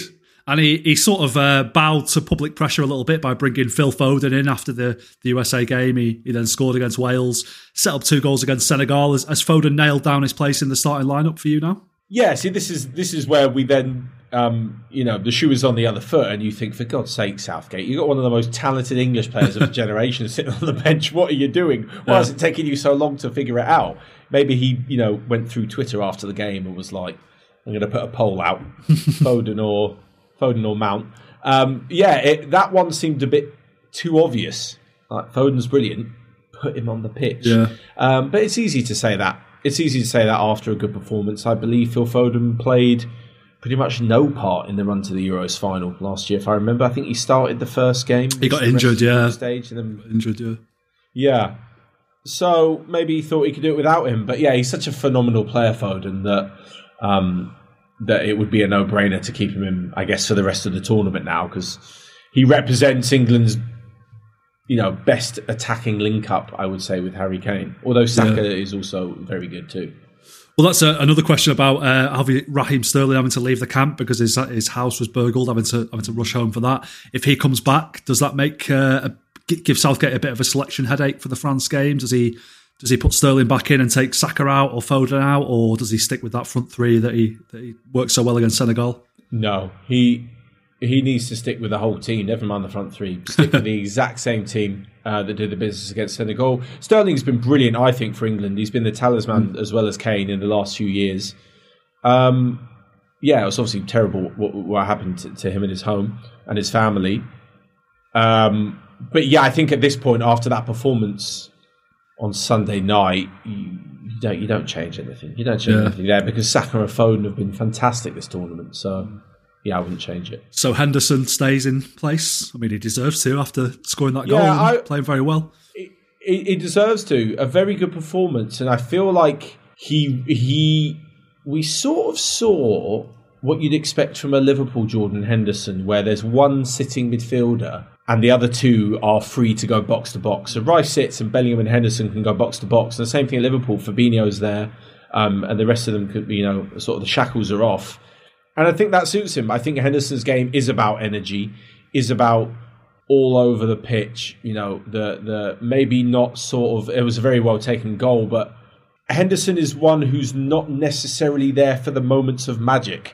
And he, he sort of uh, bowed to public pressure a little bit by bringing Phil Foden in after the, the USA game. He, he then scored against Wales, set up two goals against Senegal. Has, has Foden nailed down his place in the starting lineup for you now? Yeah, see, this is this is where we then, um, you know, the shoe is on the other foot, and you think, for God's sake, Southgate, you've got one of the most talented English players of a generation sitting on the bench. What are you doing? Why yeah. is it taking you so long to figure it out? maybe he, you know, went through Twitter after the game and was like, "I'm going to put a poll out, Foden or Foden or Mount." Um, yeah, it, that one seemed a bit too obvious. Like Foden's brilliant, put him on the pitch. Yeah. Um, but it's easy to say that. It's easy to say that after a good performance. I believe Phil Foden played pretty much no part in the run to the Euros final last year. If I remember, I think he started the first game. He got injured, yeah. Stage and then injured, yeah. Yeah, so maybe he thought he could do it without him. But yeah, he's such a phenomenal player, Foden, that um, that it would be a no brainer to keep him in, I guess, for the rest of the tournament now because he represents England's you know best attacking link up. I would say with Harry Kane, although Saka yeah. is also very good too. Well, that's a, uh, another question about uh, Raheem Sterling having to leave the camp because his his house was burgled, having to having to rush home for that. If he comes back, does that make uh, a give Southgate a bit of a selection headache for the France game? Does he does he put Sterling back in and take Saka out or Foden out, or does he stick with that front three that he that he worked so well against Senegal? No, he he needs to stick with the whole team. Never mind the front three. Stick with the exact same team uh, that did the business against Senegal. Sterling's been brilliant, I think, for England. He's been the talisman mm. as well as Kane in the last few years. Um, yeah, it was obviously terrible what, what happened to, to, him and his home and his family. Um, but yeah, I think at this point, after that performance on Sunday night, you, you don't you don't change anything. You don't change yeah. anything there because Saka and Foden have been fantastic this tournament. So yeah, I wouldn't change it. So Henderson stays in place. I mean, he deserves to after scoring that goal yeah, and I, playing very well. He, he deserves to. A very good performance, and I feel like he he we sort of saw what you'd expect from a Liverpool Jordan Henderson, where there's one sitting midfielder and the other two are free to go box to box. So Rice sits and Bellingham and Henderson can go box to box. And the same thing at Liverpool, Fabinho's there, um, and the rest of them could, be, you know, sort of the shackles are off. And I think that suits him. I think Henderson's game is about energy, is about all over the pitch. You know, the the maybe not sort of. It was a very well taken goal, but Henderson is one who's not necessarily there for the moments of magic.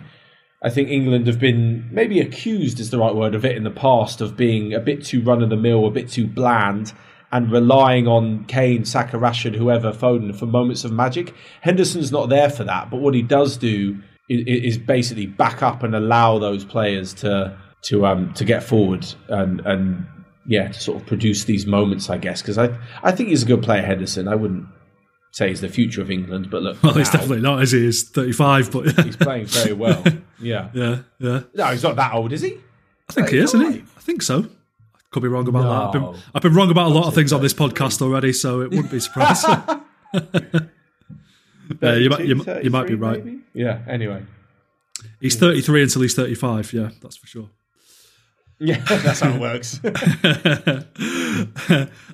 I think England have been maybe accused is the right word of it in the past of being a bit too run of the mill, a bit too bland, and relying on Kane, Saka, Rashford, whoever, Foden for moments of magic. Henderson's not there for that, but what he does do is, is basically back up and allow those players to to um to get forward and and yeah to sort of produce these moments, I guess. Because I I think he's a good player, Henderson. I wouldn't say he's the future of England, but look. Well, he's definitely not, as he? He's 35, but he's playing very well. Yeah. Yeah, yeah. No, he's not that old, is he? I think he is, isn't he? I think so. I Could be wrong about no. that. I've been, I've been, wrong about a lot of things on this podcast already, so it wouldn't be surprising. yeah, you, might, you, you might be right. Maybe? Yeah, anyway. He's 33 until he's 35, yeah, that's for sure. Yeah, that's how it works.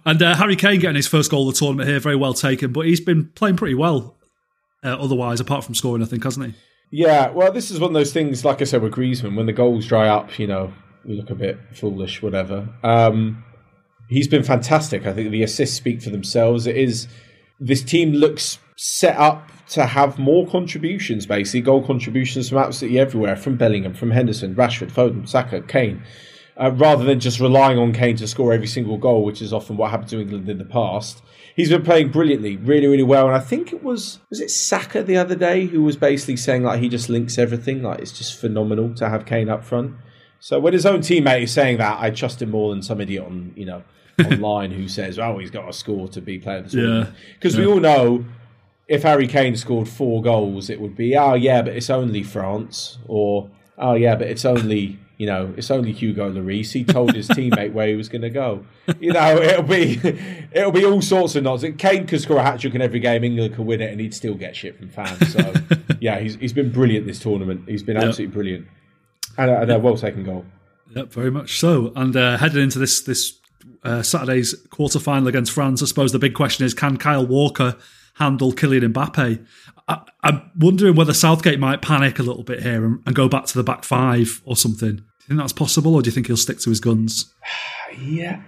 and uh, Harry Kane getting his first goal of the tournament here, very well taken. But he's been playing pretty well uh, otherwise, apart from scoring, I think, hasn't he? Yeah, well, this is one of those things, like I said with Griezmann, when the goals dry up, you know, we look a bit foolish, whatever. Um, he's been fantastic. I think the assists speak for themselves. It is this team looks set up to have more contributions, basically goal contributions from absolutely everywhere, from Bellingham, from Henderson, Rashford, Foden, Saka, Kane uh, rather than just relying on Kane to score every single goal, which is often what happened to England in the past. He's been playing brilliantly, really, really well. And I think it was was it Saka the other day who was basically saying like he just links everything, like it's just phenomenal to have Kane up front. So when his own teammate is saying that, I trust him more than some idiot on you know online who says, "Oh, he's got a score to be player of the. Because yeah. we all know if Harry Kane scored four goals, it would be, "Oh yeah, but it's only France," or "Oh yeah, but it's only you know, it's only Hugo Lloris. He told his teammate where he was going to go. You know, it'll be it'll be all sorts of nonsense. Kane could score a hat trick in every game. England could win it, and he'd still get shit from fans. So, yeah, he's he's been brilliant this tournament. He's been yep. absolutely brilliant, and a, and a well taken goal. Yep, very much so. And uh, heading into this this uh, Saturday's quarter final against France, I suppose the big question is: Can Kyle Walker handle Kylian Mbappe? I, am wondering whether Southgate might panic a little bit here and, and go back to the back five or something think that's possible, or do you think he'll stick to his guns? yeah,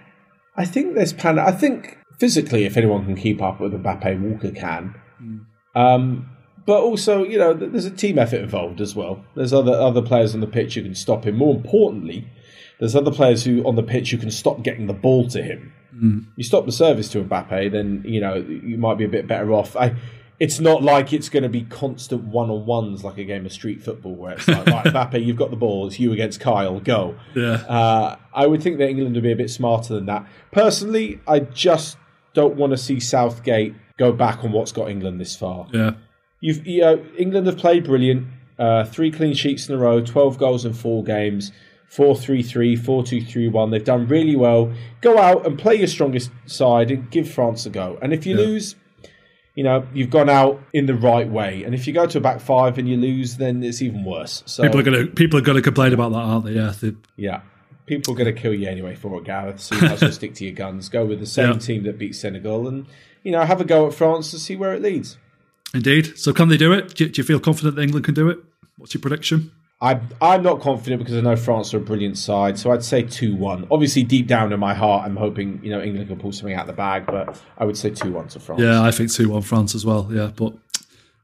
I think there's plan. I think physically, if anyone can keep up with Mbappe, Walker can. Mm. Um, but also, you know, there's a team effort involved as well. There's other other players on the pitch who can stop him. More importantly, there's other players who on the pitch who can stop getting the ball to him. Mm. You stop the service to Mbappe, then you know you might be a bit better off. I it's not like it's going to be constant one on ones like a game of street football where it's like, right, Mbappe, you've got the ball, it's you against Kyle, go. Yeah. Uh, I would think that England would be a bit smarter than that. Personally, I just don't want to see Southgate go back on what's got England this far. Yeah. You've, you know, England have played brilliant. Uh, three clean sheets in a row, 12 goals in four games. 4 3 3, 4 2 3 1. They've done really well. Go out and play your strongest side and give France a go. And if you yeah. lose, you know, you've gone out in the right way. And if you go to a back five and you lose, then it's even worse. So people are gonna people are gonna complain about that, aren't they? Yeah, they, yeah. People are going to kill you anyway for it, Gareth. So you might as well stick to your guns. Go with the same yeah. team that beat Senegal, and you know, have a go at France and see where it leads. Indeed. So, can they do it? Do do you feel confident that England can do it? What's your prediction? I'm I'm not confident because I know France are a brilliant side, so I'd say two one. Obviously, deep down in my heart, I'm hoping you know England can pull something out of the bag, but I would say two one to France. Yeah, I think two one France as well. Yeah, but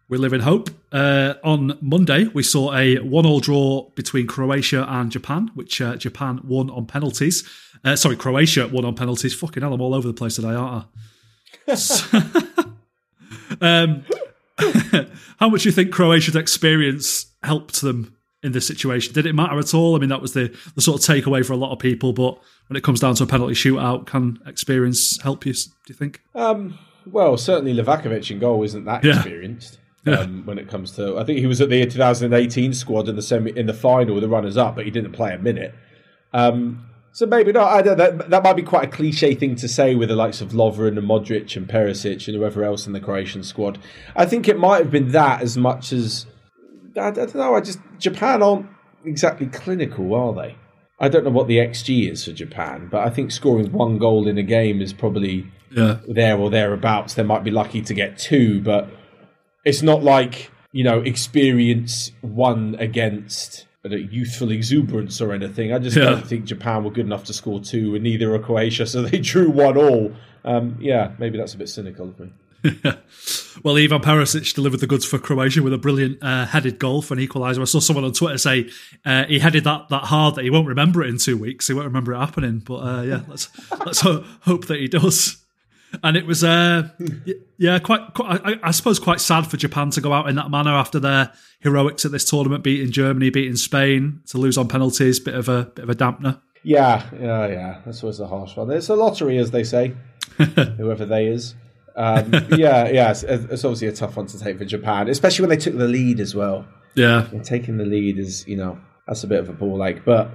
we live in hope. Uh, on Monday, we saw a one-all draw between Croatia and Japan, which uh, Japan won on penalties. Uh, sorry, Croatia won on penalties. Fucking hell, I'm all over the place today, aren't I? um, how much do you think Croatia's experience helped them in this situation? Did it matter at all? I mean, that was the, the sort of takeaway for a lot of people. But when it comes down to a penalty shootout, can experience help you? Do you think? Um, well, certainly Livakovic in goal isn't that yeah. experienced. Yeah. Um, when it comes to, I think he was at the 2018 squad in the semi in the final, the runners up, but he didn't play a minute. Um, So maybe not. I don't, that that might be quite a cliche thing to say with the likes of Lovren and Modric and Perisic and whoever else in the Croatian squad. I think it might have been that as much as I, I don't know. I just Japan aren't exactly clinical, are they? I don't know what the XG is for Japan, but I think scoring one goal in a game is probably yeah. there or thereabouts. They might be lucky to get two, but it's not like you know experience one against a youthful exuberance or anything. I just yeah. don't think Japan were good enough to score two, and neither are Croatia, so they drew one all. Um, yeah, maybe that's a bit cynical of me. well, Ivan Perisic delivered the goods for Croatia with a brilliant uh, headed goal for an equaliser. I saw someone on Twitter say uh, he headed that that hard that he won't remember it in two weeks. He won't remember it happening. But uh, yeah, let's let's ho- hope that he does. And it was, uh, yeah, quite, quite I, I, suppose, quite sad for Japan to go out in that manner after their heroics at this tournament, beating Germany, beating Spain, to lose on penalties. Bit of a bit of a dampener. Yeah, yeah, yeah. That's always a harsh one. It's a lottery, as they say, whoever they is. Um, yeah, yeah, it's, it's, obviously a tough one to take for Japan, especially when they took the lead as well. Yeah, and taking the lead is, you know, that's a bit of a ball like. But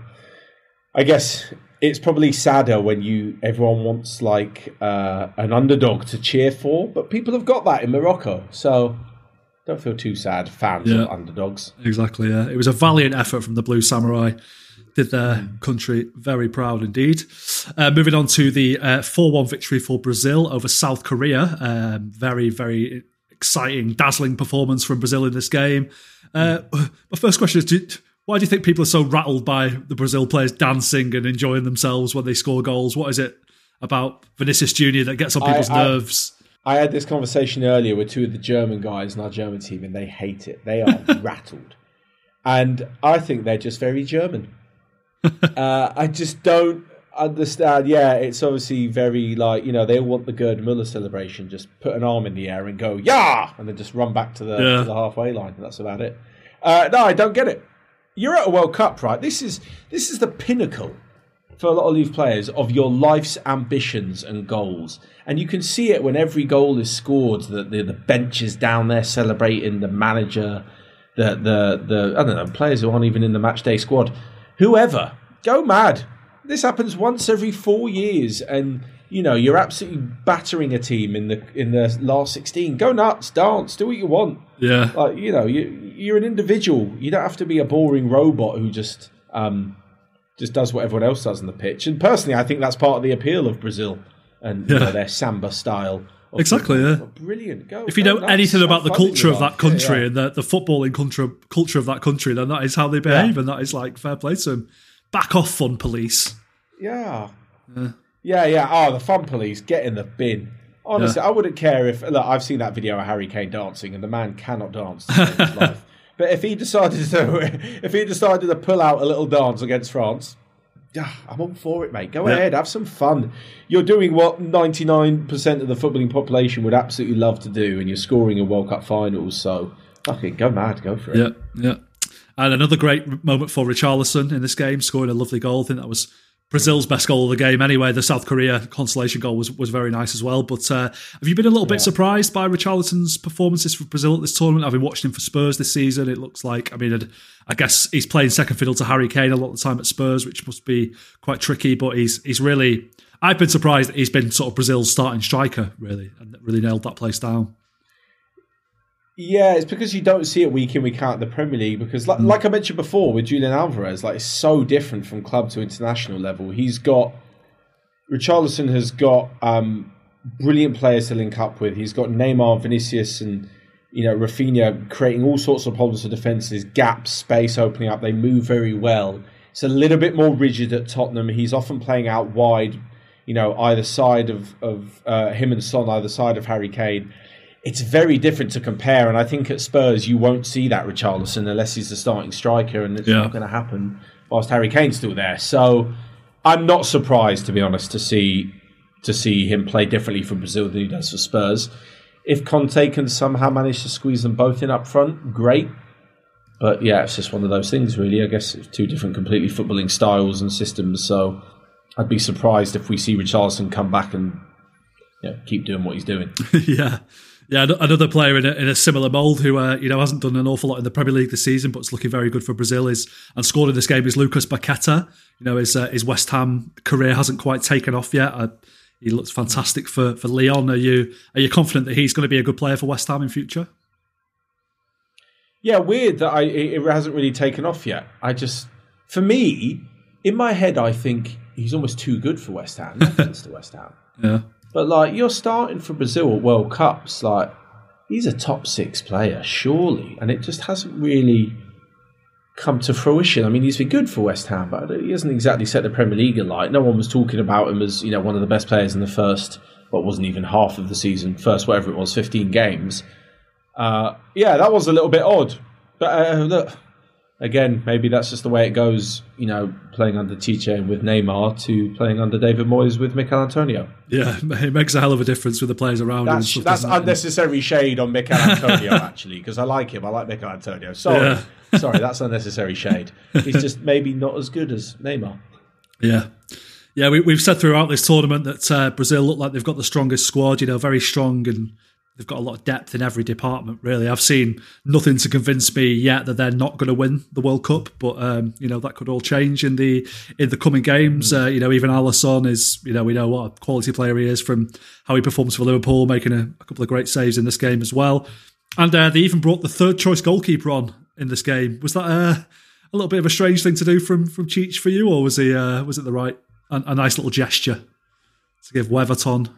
I guess it's probably sadder when you everyone wants like uh, an underdog to cheer for, but people have got that in Morocco, so don't feel too sad, fans yeah. of underdogs. Exactly. Yeah, it was a valiant effort from the Blue Samurai did their country very proud indeed. Uh, moving on to the uh, 4 1 victory for Brazil over South Korea. Um, very, very exciting, dazzling performance from Brazil in this game. Uh, my first question is do, why do you think people are so rattled by the Brazil players dancing and enjoying themselves when they score goals? What is it about Vinicius Junior that gets on people's I, I, nerves? I had this conversation earlier with two of the German guys in our German team, and they hate it. They are rattled. And I think they're just very German. Uh, I just don't understand. Yeah, it's obviously very like you know they want the Gerd Muller celebration. Just put an arm in the air and go yeah, and then just run back to the, yeah. to the halfway line. That's about it. Uh, no, I don't get it. You're at a World Cup, right? This is this is the pinnacle for a lot of these players of your life's ambitions and goals. And you can see it when every goal is scored. that the, the bench is down there celebrating. The manager, the the the I don't know players who aren't even in the match day squad whoever, go mad. This happens once every four years, and you know you're absolutely battering a team in the in the last sixteen. Go nuts, dance, do what you want. Yeah, like you know you you're an individual. You don't have to be a boring robot who just um just does what everyone else does on the pitch. And personally, I think that's part of the appeal of Brazil and yeah. you know, their samba style. Exactly. Yeah. Brilliant. Go, if you know anything about the culture of that country yeah, yeah. and the, the footballing culture culture of that country, then that is how they behave, and that is like fair play to them. Back off, fun police. Yeah. Yeah. Yeah. Oh, the fun police get in the bin. Honestly, I wouldn't care if look. I've seen that video of Harry Kane dancing, and the man cannot dance. but if he decided to, if he decided to pull out a little dance against France, I'm all for it, mate. Go yeah. ahead, have some fun. You're doing what 99% of the footballing population would absolutely love to do, and you're scoring in World Cup finals. So, fucking go mad, go for it. Yeah, yeah. And another great moment for Richarlison in this game, scoring a lovely goal. I think that was Brazil's best goal of the game anyway. The South Korea consolation goal was, was very nice as well. But uh, have you been a little bit surprised by Richarlison's performances for Brazil at this tournament? I've been watching him for Spurs this season. It looks like, I mean, I guess he's playing second fiddle to Harry Kane a lot of the time at Spurs, which must be quite tricky. But he's he's really, I've been surprised that he's been sort of Brazil's starting striker, really, and really nailed that place down. Yeah, it's because you don't see it week in week out in the Premier League. Because, like, mm. like I mentioned before with Julian Alvarez, like it's so different from club to international level. He's got Richarlison has got um, brilliant players to link up with. He's got Neymar, Vinicius, and you know Raphinha creating all sorts of problems for defenses, gaps, space opening up. They move very well. It's a little bit more rigid at Tottenham. He's often playing out wide, you know, either side of of uh, him and Son, either side of Harry Kane it's very different to compare. And I think at Spurs, you won't see that Richarlison unless he's the starting striker, and it's yeah. not going to happen whilst Harry Kane's still there. So I'm not surprised, to be honest, to see to see him play differently for Brazil than he does for Spurs. If Conte can somehow manage to squeeze them both in up front, great. But yeah, it's just one of those things, really. I guess it's two different, completely footballing styles and systems. So I'd be surprised if we see Richarlison come back and yeah, keep doing what he's doing. yeah. Yeah, another player in a, in a similar mould who uh, you know hasn't done an awful lot in the Premier League this season, but it's looking very good for Brazil. Is and scored in this game is Lucas Paqueta. You know his uh, his West Ham career hasn't quite taken off yet. Uh, he looks fantastic for for Lyon. Are you are you confident that he's going to be a good player for West Ham in future? Yeah, weird that I it hasn't really taken off yet. I just for me in my head I think he's almost too good for West Ham. To West Ham. Yeah. But like you're starting for Brazil at World Cups, like he's a top six player, surely, and it just hasn't really come to fruition. I mean, he's been good for West Ham, but he hasn't exactly set the Premier League alight. No one was talking about him as you know one of the best players in the first, what wasn't even half of the season, first whatever it was, fifteen games. Uh, yeah, that was a little bit odd, but uh, look, again, maybe that's just the way it goes. You know, playing under Tite with Neymar to playing under David Moyes with Michail Antonio. Yeah, it makes a hell of a difference with the players around. That's, that's unnecessary shade on Michail Antonio, actually, because I like him. I like Michail Antonio. Sorry, yeah. sorry, that's unnecessary shade. He's just maybe not as good as Neymar. Yeah. Yeah, we, have said throughout this tournament that uh, Brazil look like they've got the strongest squad. You know, very strong and they've got a lot of depth in every department. Really, I've seen nothing to convince me yet that they're not going to win the World Cup. But um, you know that could all change in the in the coming games. Mm. Uh, you know, even Alisson is you know we know what a quality player he is from how he performs for Liverpool, making a, a couple of great saves in this game as well. And uh, they even brought the third choice goalkeeper on in this game. Was that uh, a little bit of a strange thing to do from from Tite for you, or was he uh, was it the right a, a nice little gesture to give Weverton?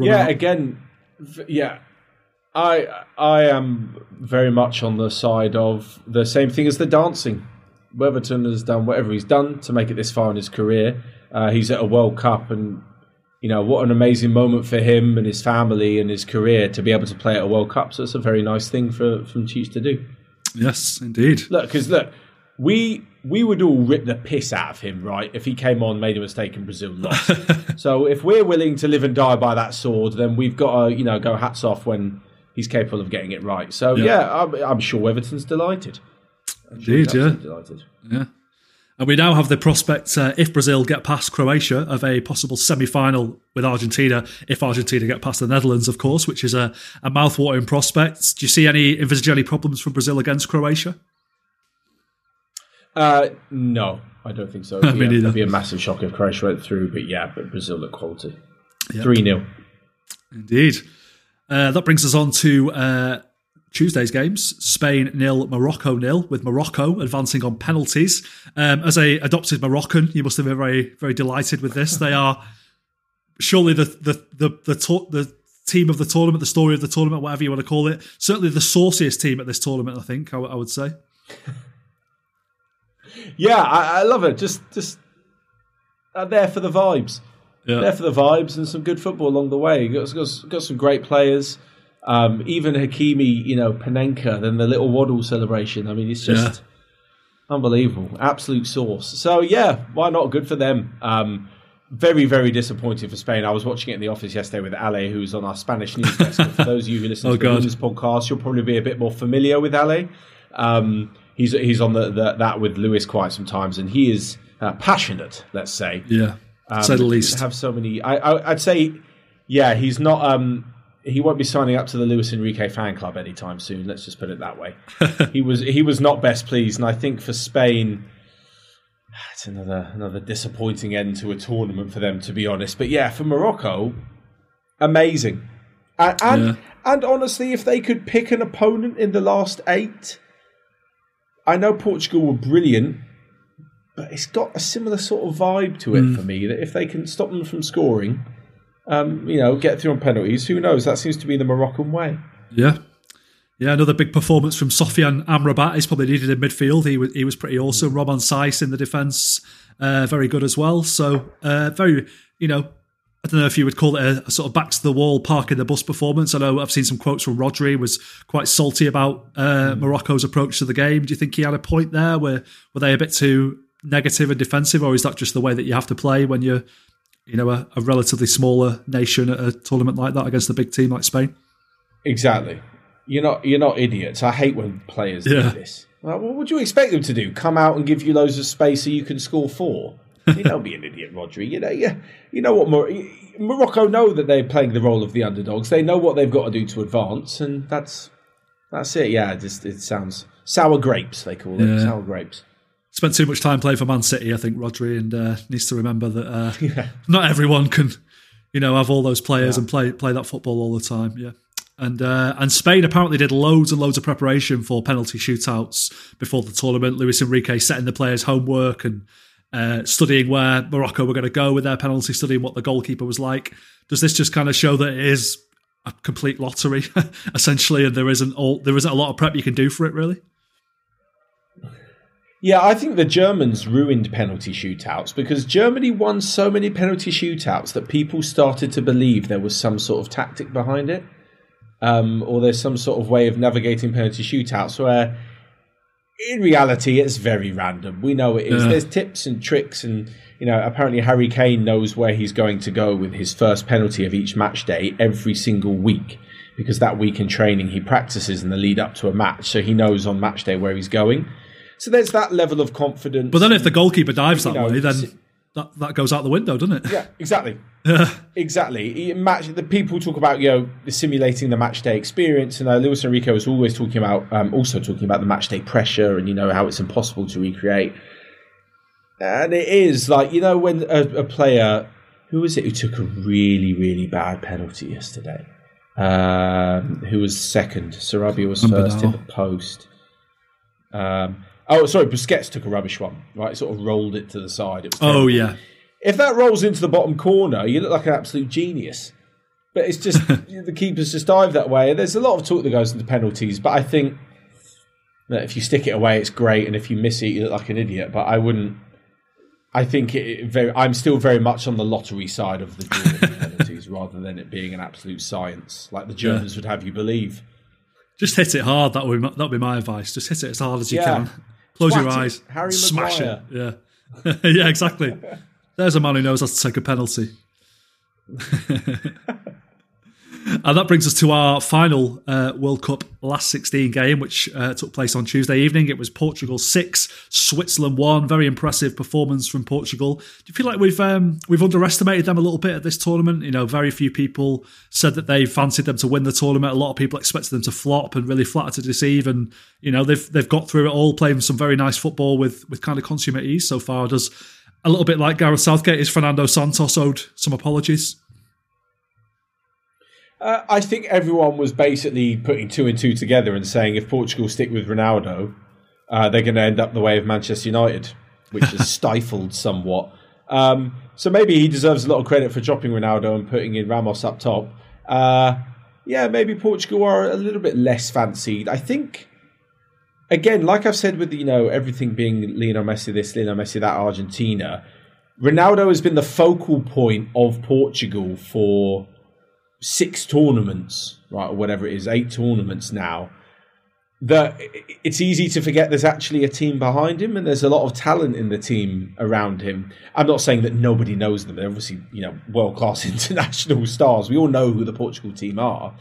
yeah, out? again yeah, I I am very much on the side of the same thing as the dancing. Weverton has done whatever he's done to make it this far in his career. Uh, he's at a World Cup, and you know what an amazing moment for him and his family and his career to be able to play at a World Cup. So it's a very nice thing for from Tite to do. Yes, indeed. Look, because look, we we would all rip the piss out of him, right? If he came on, made a mistake, and Brazil lost. so if we're willing to live and die by that sword, then we've got to, you know, go hats off when he's capable of getting it right. So yeah, yeah I'm, I'm, sure Weverton's delighted. Indeed, yeah, delighted. Yeah. And we now have the prospect, uh, if Brazil get past Croatia, of a possible semi-final with Argentina. If Argentina get past the Netherlands, of course, which is a, a mouth-watering prospect. Do you see any envisage any problems for Brazil against Croatia? Uh, no, I don't think so. It'd be, a, it'd be a massive shock if Croatia went through, but yeah, but Brazil look quality. Three yep. 0 Indeed. Uh, that brings us on to uh, Tuesday's games: Spain nil, Morocco nil, with Morocco advancing on penalties. Um, as a adopted Moroccan, you must have been very, very delighted with this. They are surely the the the the, to- the team of the tournament, the story of the tournament, whatever you want to call it. Certainly the sauciest team at this tournament. I think I, w- I would say yeah, I, I, love it. Just, just uh, there for the vibes. Yeah. There for the vibes and some good football along the way. Got, got, got some great players. Um, even Hakimi, you know, Panenka, then the little waddle celebration. I mean, it's just yeah. unbelievable. Absolute sauce. So, yeah, why not? Good for them. Um, very, very disappointed for Spain. I was watching it in the office yesterday with Ale, who's on our Spanish news desk. for those of you who listen oh, to this podcast, you'll probably be a bit more familiar with Ale. Um, he's he's on the, the, that with Lewis quite sometimes, and he is uh, passionate. Let's say, yeah, um, say the least. Have so many. I, I would say, yeah, he's not. Um, he won't be signing up to the Luis Enrique fan club anytime soon. Let's just put it that way. he was he was not best pleased, and I think for Spain. It's another another disappointing end to a tournament for them, to be honest. But yeah, for Morocco, amazing, and and, yeah. and honestly, if they could pick an opponent in the last eight, I know Portugal were brilliant, but it's got a similar sort of vibe to it mm. for me. That if they can stop them from scoring, um, you know, get through on penalties, who knows? That seems to be the Moroccan way. Yeah. Yeah, another big performance from Sofyan Amrabat He's probably needed in midfield. He was he was pretty awesome. Romain Saïss in the defence, uh, very good as well. So uh, very, you know, I don't know if you would call it a, a, sort of back to the wall park in the bus performance. I know I've seen some quotes from Rodri was quite salty about uh, mm. Morocco's approach to the game. Do you think he had a point there? Where were they a bit too negative and defensive, or is that just the way that you have to play when you're, you know, a, a relatively smaller nation at a tournament like that against a big team like Spain? Exactly. You're not you're not idiots. I hate when players yeah. do this. Well, what would you expect them to do? Come out and give you loads of space so you can score four? You don't be an idiot, Rodri. You know, yeah, you know what Mor- Morocco know that they're playing the role of the underdogs. They know what they've got to do to advance, and that's that's it. Yeah, it just it sounds sour grapes. They call it sour grapes. Spent too much time playing for Man City, I think Rodri, and uh, needs to remember that uh, yeah. not everyone can, you know, have all those players yeah. and play play that football all the time. Yeah. And uh, and Spain apparently did loads and loads of preparation for penalty shootouts before the tournament. Luis Enrique setting the players' homework and uh, studying where Morocco were going to go with their penalty, studying what the goalkeeper was like. Does this just kind of show that it is a complete lottery, essentially, and there isn't all there isn't a lot of prep you can do for it, really? Yeah, I think the Germans ruined penalty shootouts because Germany won so many penalty shootouts that people started to believe there was some sort of tactic behind it, um, or there's some sort of way of navigating penalty shootouts where in reality, it's very random. We know it is. Yeah. There's tips and tricks, and you know, apparently Harry Kane knows where he's going to go with his first penalty of each match day every single week because that week in training he practices in the lead up to a match, so he knows on match day where he's going. So there's that level of confidence. But then if the goalkeeper dives that know, way, then that, that goes out the window, doesn't it? Yeah, exactly. exactly. Match the people talk about you know simulating the match day experience, and uh, Luis Enrique was always talking about um, also talking about the match day pressure, and you know how it's impossible to recreate. And it is like you know when a, a player who was it who took a really really bad penalty yesterday, um, who was second. Sarabia was first in the post. Um, Oh, sorry, Busquets took a rubbish one. Right, sort of rolled it to the side. It was oh yeah. If that rolls into the bottom corner, you look like an absolute genius. But it's just the keepers just dive that way. There's a lot of talk that goes into penalties, but I think that if you stick it away, it's great, and if you miss it, you look like an idiot. But I wouldn't. I think it very. I'm still very much on the lottery side of the penalties, rather than it being an absolute science, like the Germans yeah. would have you believe. Just hit it hard. That would that would be my advice. Just hit it as hard as you yeah. can. Close Twat your eyes. Harry Smash Maguire. it. Yeah. yeah, exactly. There's a man who knows how to take a penalty. And that brings us to our final uh, World Cup last 16 game, which uh, took place on Tuesday evening. It was Portugal 6, Switzerland 1. Very impressive performance from Portugal. Do you feel like we've um, we've underestimated them a little bit at this tournament? You know, very few people said that they fancied them to win the tournament. A lot of people expected them to flop and really flatter to deceive. And, you know, they've they've got through it all, playing some very nice football with, with kind of consummate ease so far. Does a little bit like Gareth Southgate, is Fernando Santos owed some apologies? Uh, I think everyone was basically putting two and two together and saying if Portugal stick with Ronaldo, uh, they're going to end up the way of Manchester United, which is stifled somewhat. Um, so maybe he deserves a lot of credit for dropping Ronaldo and putting in Ramos up top. Uh, yeah, maybe Portugal are a little bit less fancied. I think, again, like I've said with you know everything being Lionel Messi this, Lionel Messi that, Argentina, Ronaldo has been the focal point of Portugal for six tournaments, right, or whatever it is, eight tournaments now, that it's easy to forget there's actually a team behind him and there's a lot of talent in the team around him. I'm not saying that nobody knows them. They're obviously, you know, world class international stars. We all know who the Portugal team are.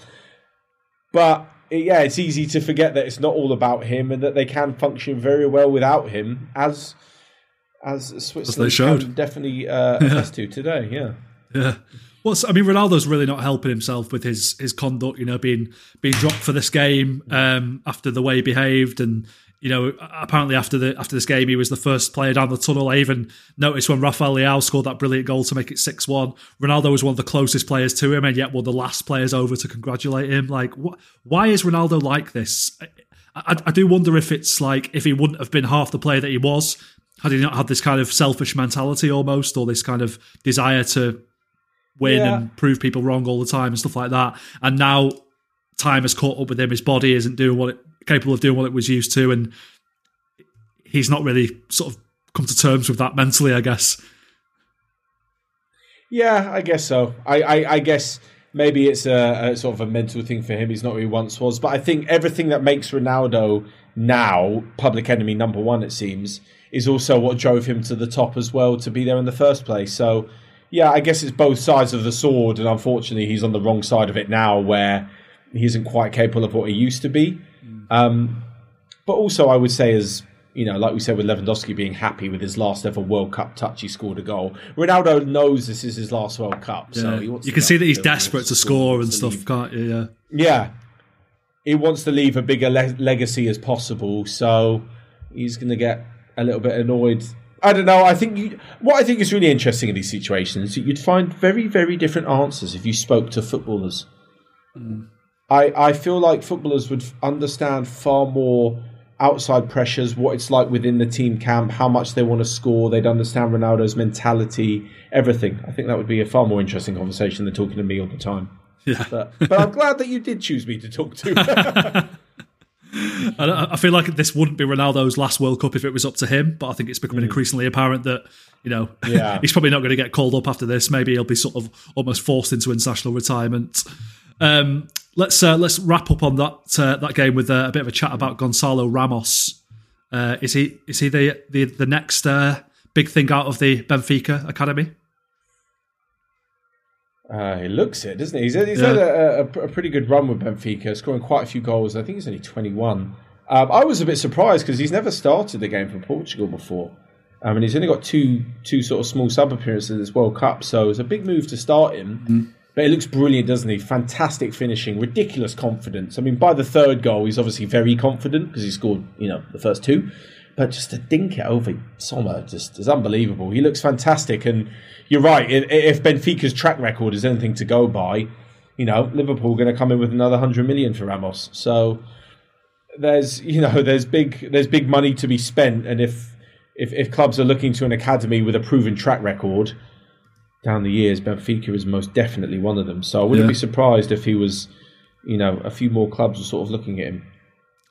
But yeah, it's easy to forget that it's not all about him and that they can function very well without him as as Switzerland as showed. definitely uh, yeah. to today. Yeah. Yeah. Well, I mean, Ronaldo's really not helping himself with his his conduct. You know, being being dropped for this game um, after the way he behaved, and you know, apparently after the after this game, he was the first player down the tunnel. I even noticed when Rafael Leao scored that brilliant goal to make it six one. Ronaldo was one of the closest players to him, and yet one of the last players over to congratulate him. Like, wh- why is Ronaldo like this? I, I do wonder if it's like if he wouldn't have been half the player that he was had he not had this kind of selfish mentality almost, or this kind of desire to win yeah. and prove people wrong all the time and stuff like that. And now time has caught up with him. His body isn't doing what it capable of doing what it was used to, and he's not really sort of come to terms with that mentally. I guess. Yeah, I guess so. I, I, I guess maybe it's a, a, sort of a mental thing for him. He's not who he once was. But I think everything that makes Ronaldo now public enemy number one, it seems, is also what drove him to the top as well to be there in the first place. So yeah, I guess it's both sides of the sword, and unfortunately, he's on the wrong side of it now, where he isn't quite capable of what he used to be. Mm. Um, but also, I would say, as You know, like we said with Lewandowski being happy with his last ever World Cup touch, he scored a goal. Ronaldo knows this is his last World Cup, yeah. so you can see that he's desperate to score and stuff, leave. can't you? Yeah. Yeah, he wants to leave a bigger le- legacy as possible, so he's going to get a little bit annoyed. I don't know. I think you, what I think is really interesting in these situations, is that you'd find very, very different answers if you spoke to footballers. Mm. I, I feel like footballers would understand far more outside pressures, what it's like within the team camp, how much they want to score. They'd understand Ronaldo's mentality, everything. I think that would be a far more interesting conversation than talking to me all the time. Yeah. But, but I'm glad that you did choose me to talk to. I feel like this wouldn't be Ronaldo's last World Cup if it was up to him, but I think it's becoming mm. increasingly apparent that you know yeah. he's probably not going to get called up after this. Maybe he'll be sort of almost forced into international retirement. Um, let's uh, let's wrap up on that uh, that game with uh, a bit of a chat about Gonzalo Ramos. Uh, is he is he the the the next uh, big thing out of the Benfica academy? Uh, he looks it, doesn't he? He's, he's yeah. had a, a, a, pretty good run with Benfica, scoring quite a few goals. I think he's only 21. Um, I was a bit surprised because he's never started the game for Portugal before. Um, and he's only got two two sort of small sub appearances in this World Cup, so it's a big move to start him. Mm. But it looks brilliant, doesn't he? Fantastic finishing, ridiculous confidence. I mean, by the third goal, he's obviously very confident because he scored, you know, the first two. But just to dink it over Sommer just is unbelievable. He looks fantastic, and you're right. If Benfica's track record is anything to go by, you know, Liverpool are going to come in with another hundred million for Ramos. So there's, you know, there's big, there's big money to be spent, and if if, if clubs are looking to an academy with a proven track record down the years, Benfica is most definitely one of them. So I wouldn't yeah. be surprised if he was, you know, a few more clubs were sort of looking at him.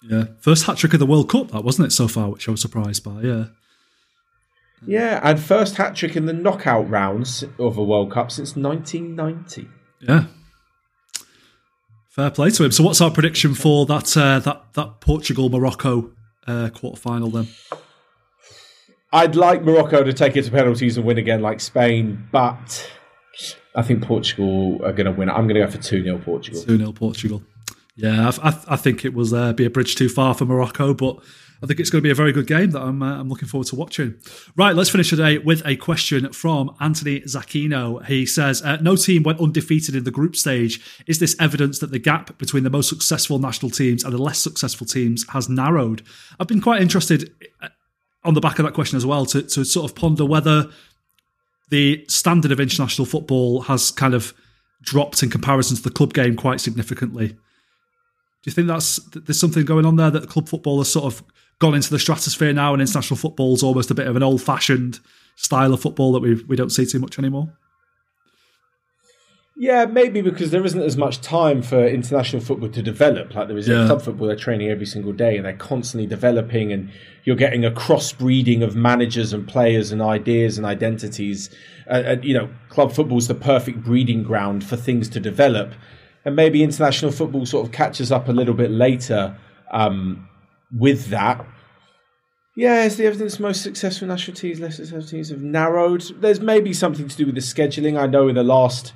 Yeah, first hat trick of the World Cup, that wasn't it so far, which I was surprised by. Yeah. Yeah, and first hat trick in the knockout rounds of a World Cup since 1990. Yeah. Fair play to him. So, what's our prediction for that uh, that that Portugal Morocco uh, quarter final then? I'd like Morocco to take it to penalties and win again, like Spain, but I think Portugal are going to win. I'm going to go for two 0 Portugal. Two 0 Portugal. Yeah, I, I, I, think it was uh, be a bridge too far for Morocco, but I think it's going to be a very good game that I'm, uh, I'm looking forward to watching. Right, let's finish today with a question from Anthony Zacchino. He says, uh, No team went undefeated in the group stage. Is this evidence that the gap between the most successful national teams and the less successful teams has narrowed? I've been quite interested uh, on the back of that question as well to, to sort of ponder whether the standard of international football has kind of dropped in comparison to the club game quite significantly. Do you think that's there's something going on there that club football has sort of gone into the stratosphere now, and international football is almost a bit of an old-fashioned style of football that we we don't see too much anymore. Yeah, maybe because there isn't as much time for international football to develop. Like there is yeah. in club football, they're training every single day and they're constantly developing, and you're getting a crossbreeding of managers and players and ideas and identities. Uh, and, you know, club football is the perfect breeding ground for things to develop. And maybe international football sort of catches up a little bit later um, with that. Yeah, is the evidence most successful national teams, less successful teams have narrowed? There's maybe something to do with the scheduling. I know in the last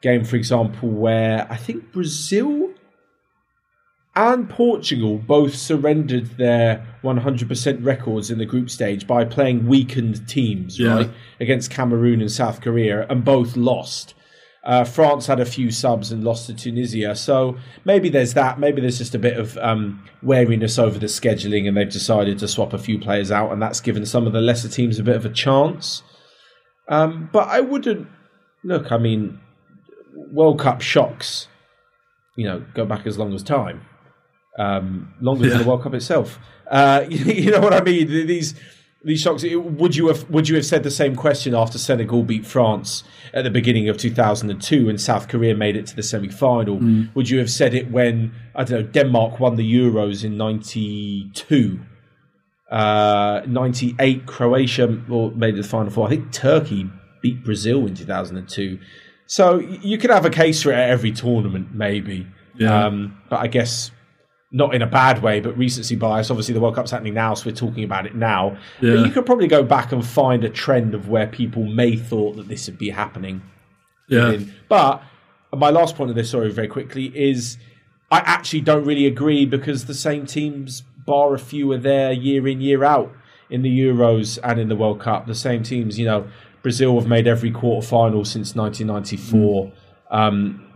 game, for example, where I think Brazil and Portugal both surrendered their 100% records in the group stage by playing weakened teams, yeah. right, against Cameroon and South Korea, and both lost. Uh, France had a few subs and lost to Tunisia. So maybe there's that. Maybe there's just a bit of um, wariness over the scheduling and they've decided to swap a few players out and that's given some of the lesser teams a bit of a chance. Um, but I wouldn't. Look, I mean, World Cup shocks, you know, go back as long as time. Um, longer yeah. than the World Cup itself. Uh, you know what I mean? These these shocks. Would you have would you have said the same question after Senegal beat France at the beginning of 2002 and South Korea made it to the semi final? Mm. Would you have said it when I don't know Denmark won the Euros in '92? Uh, 98 Croatia or made the final four. I think Turkey beat Brazil in 2002. So you could have a case for it at every tournament, maybe. Yeah. Um, but I guess not in a bad way, but recency bias. Obviously, the World Cup's happening now, so we're talking about it now. Yeah. But you could probably go back and find a trend of where people may thought that this would be happening. Yeah. But my last point of this story, very quickly, is I actually don't really agree because the same teams bar a few are there year in year out in the Euros and in the World Cup. The same teams, you know, Brazil have made every quarter final since 1994. Mm. Um,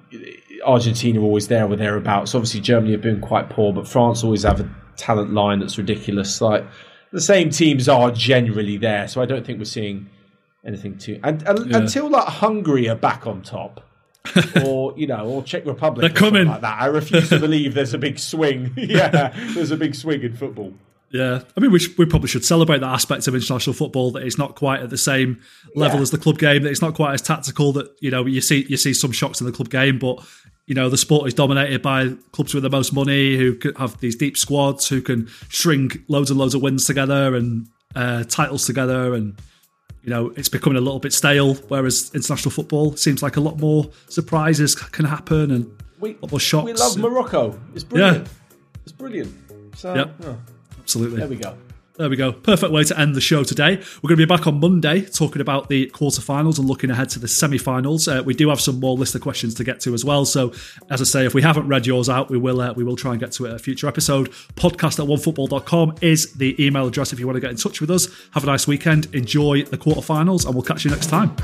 Argentina always there or thereabouts. Obviously, Germany have been quite poor, but France always have a talent line that's ridiculous. Like the same teams are generally there, so I don't think we're seeing anything too. And, and yeah. until like Hungary are back on top, or you know, or Czech Republic, they're coming like that. I refuse to believe there's a big swing. yeah, there's a big swing in football. Yeah, I mean, we, sh- we probably should celebrate that aspect of international football that it's not quite at the same level yeah. as the club game. That it's not quite as tactical. That you know you see you see some shocks in the club game, but you know the sport is dominated by clubs with the most money who have these deep squads who can string loads and loads of wins together and uh, titles together and you know it's becoming a little bit stale whereas international football seems like a lot more surprises can happen and we, a lot more shocks we love morocco it's brilliant yeah. it's brilliant so yep. yeah. Absolutely there we go there we go. Perfect way to end the show today. We're going to be back on Monday talking about the quarterfinals and looking ahead to the semi-finals. Uh, we do have some more list of questions to get to as well. So, as I say, if we haven't read yours out, we will uh, we will try and get to it a future episode. Podcast at onefootball.com is the email address if you want to get in touch with us. Have a nice weekend. Enjoy the quarterfinals, and we'll catch you next time.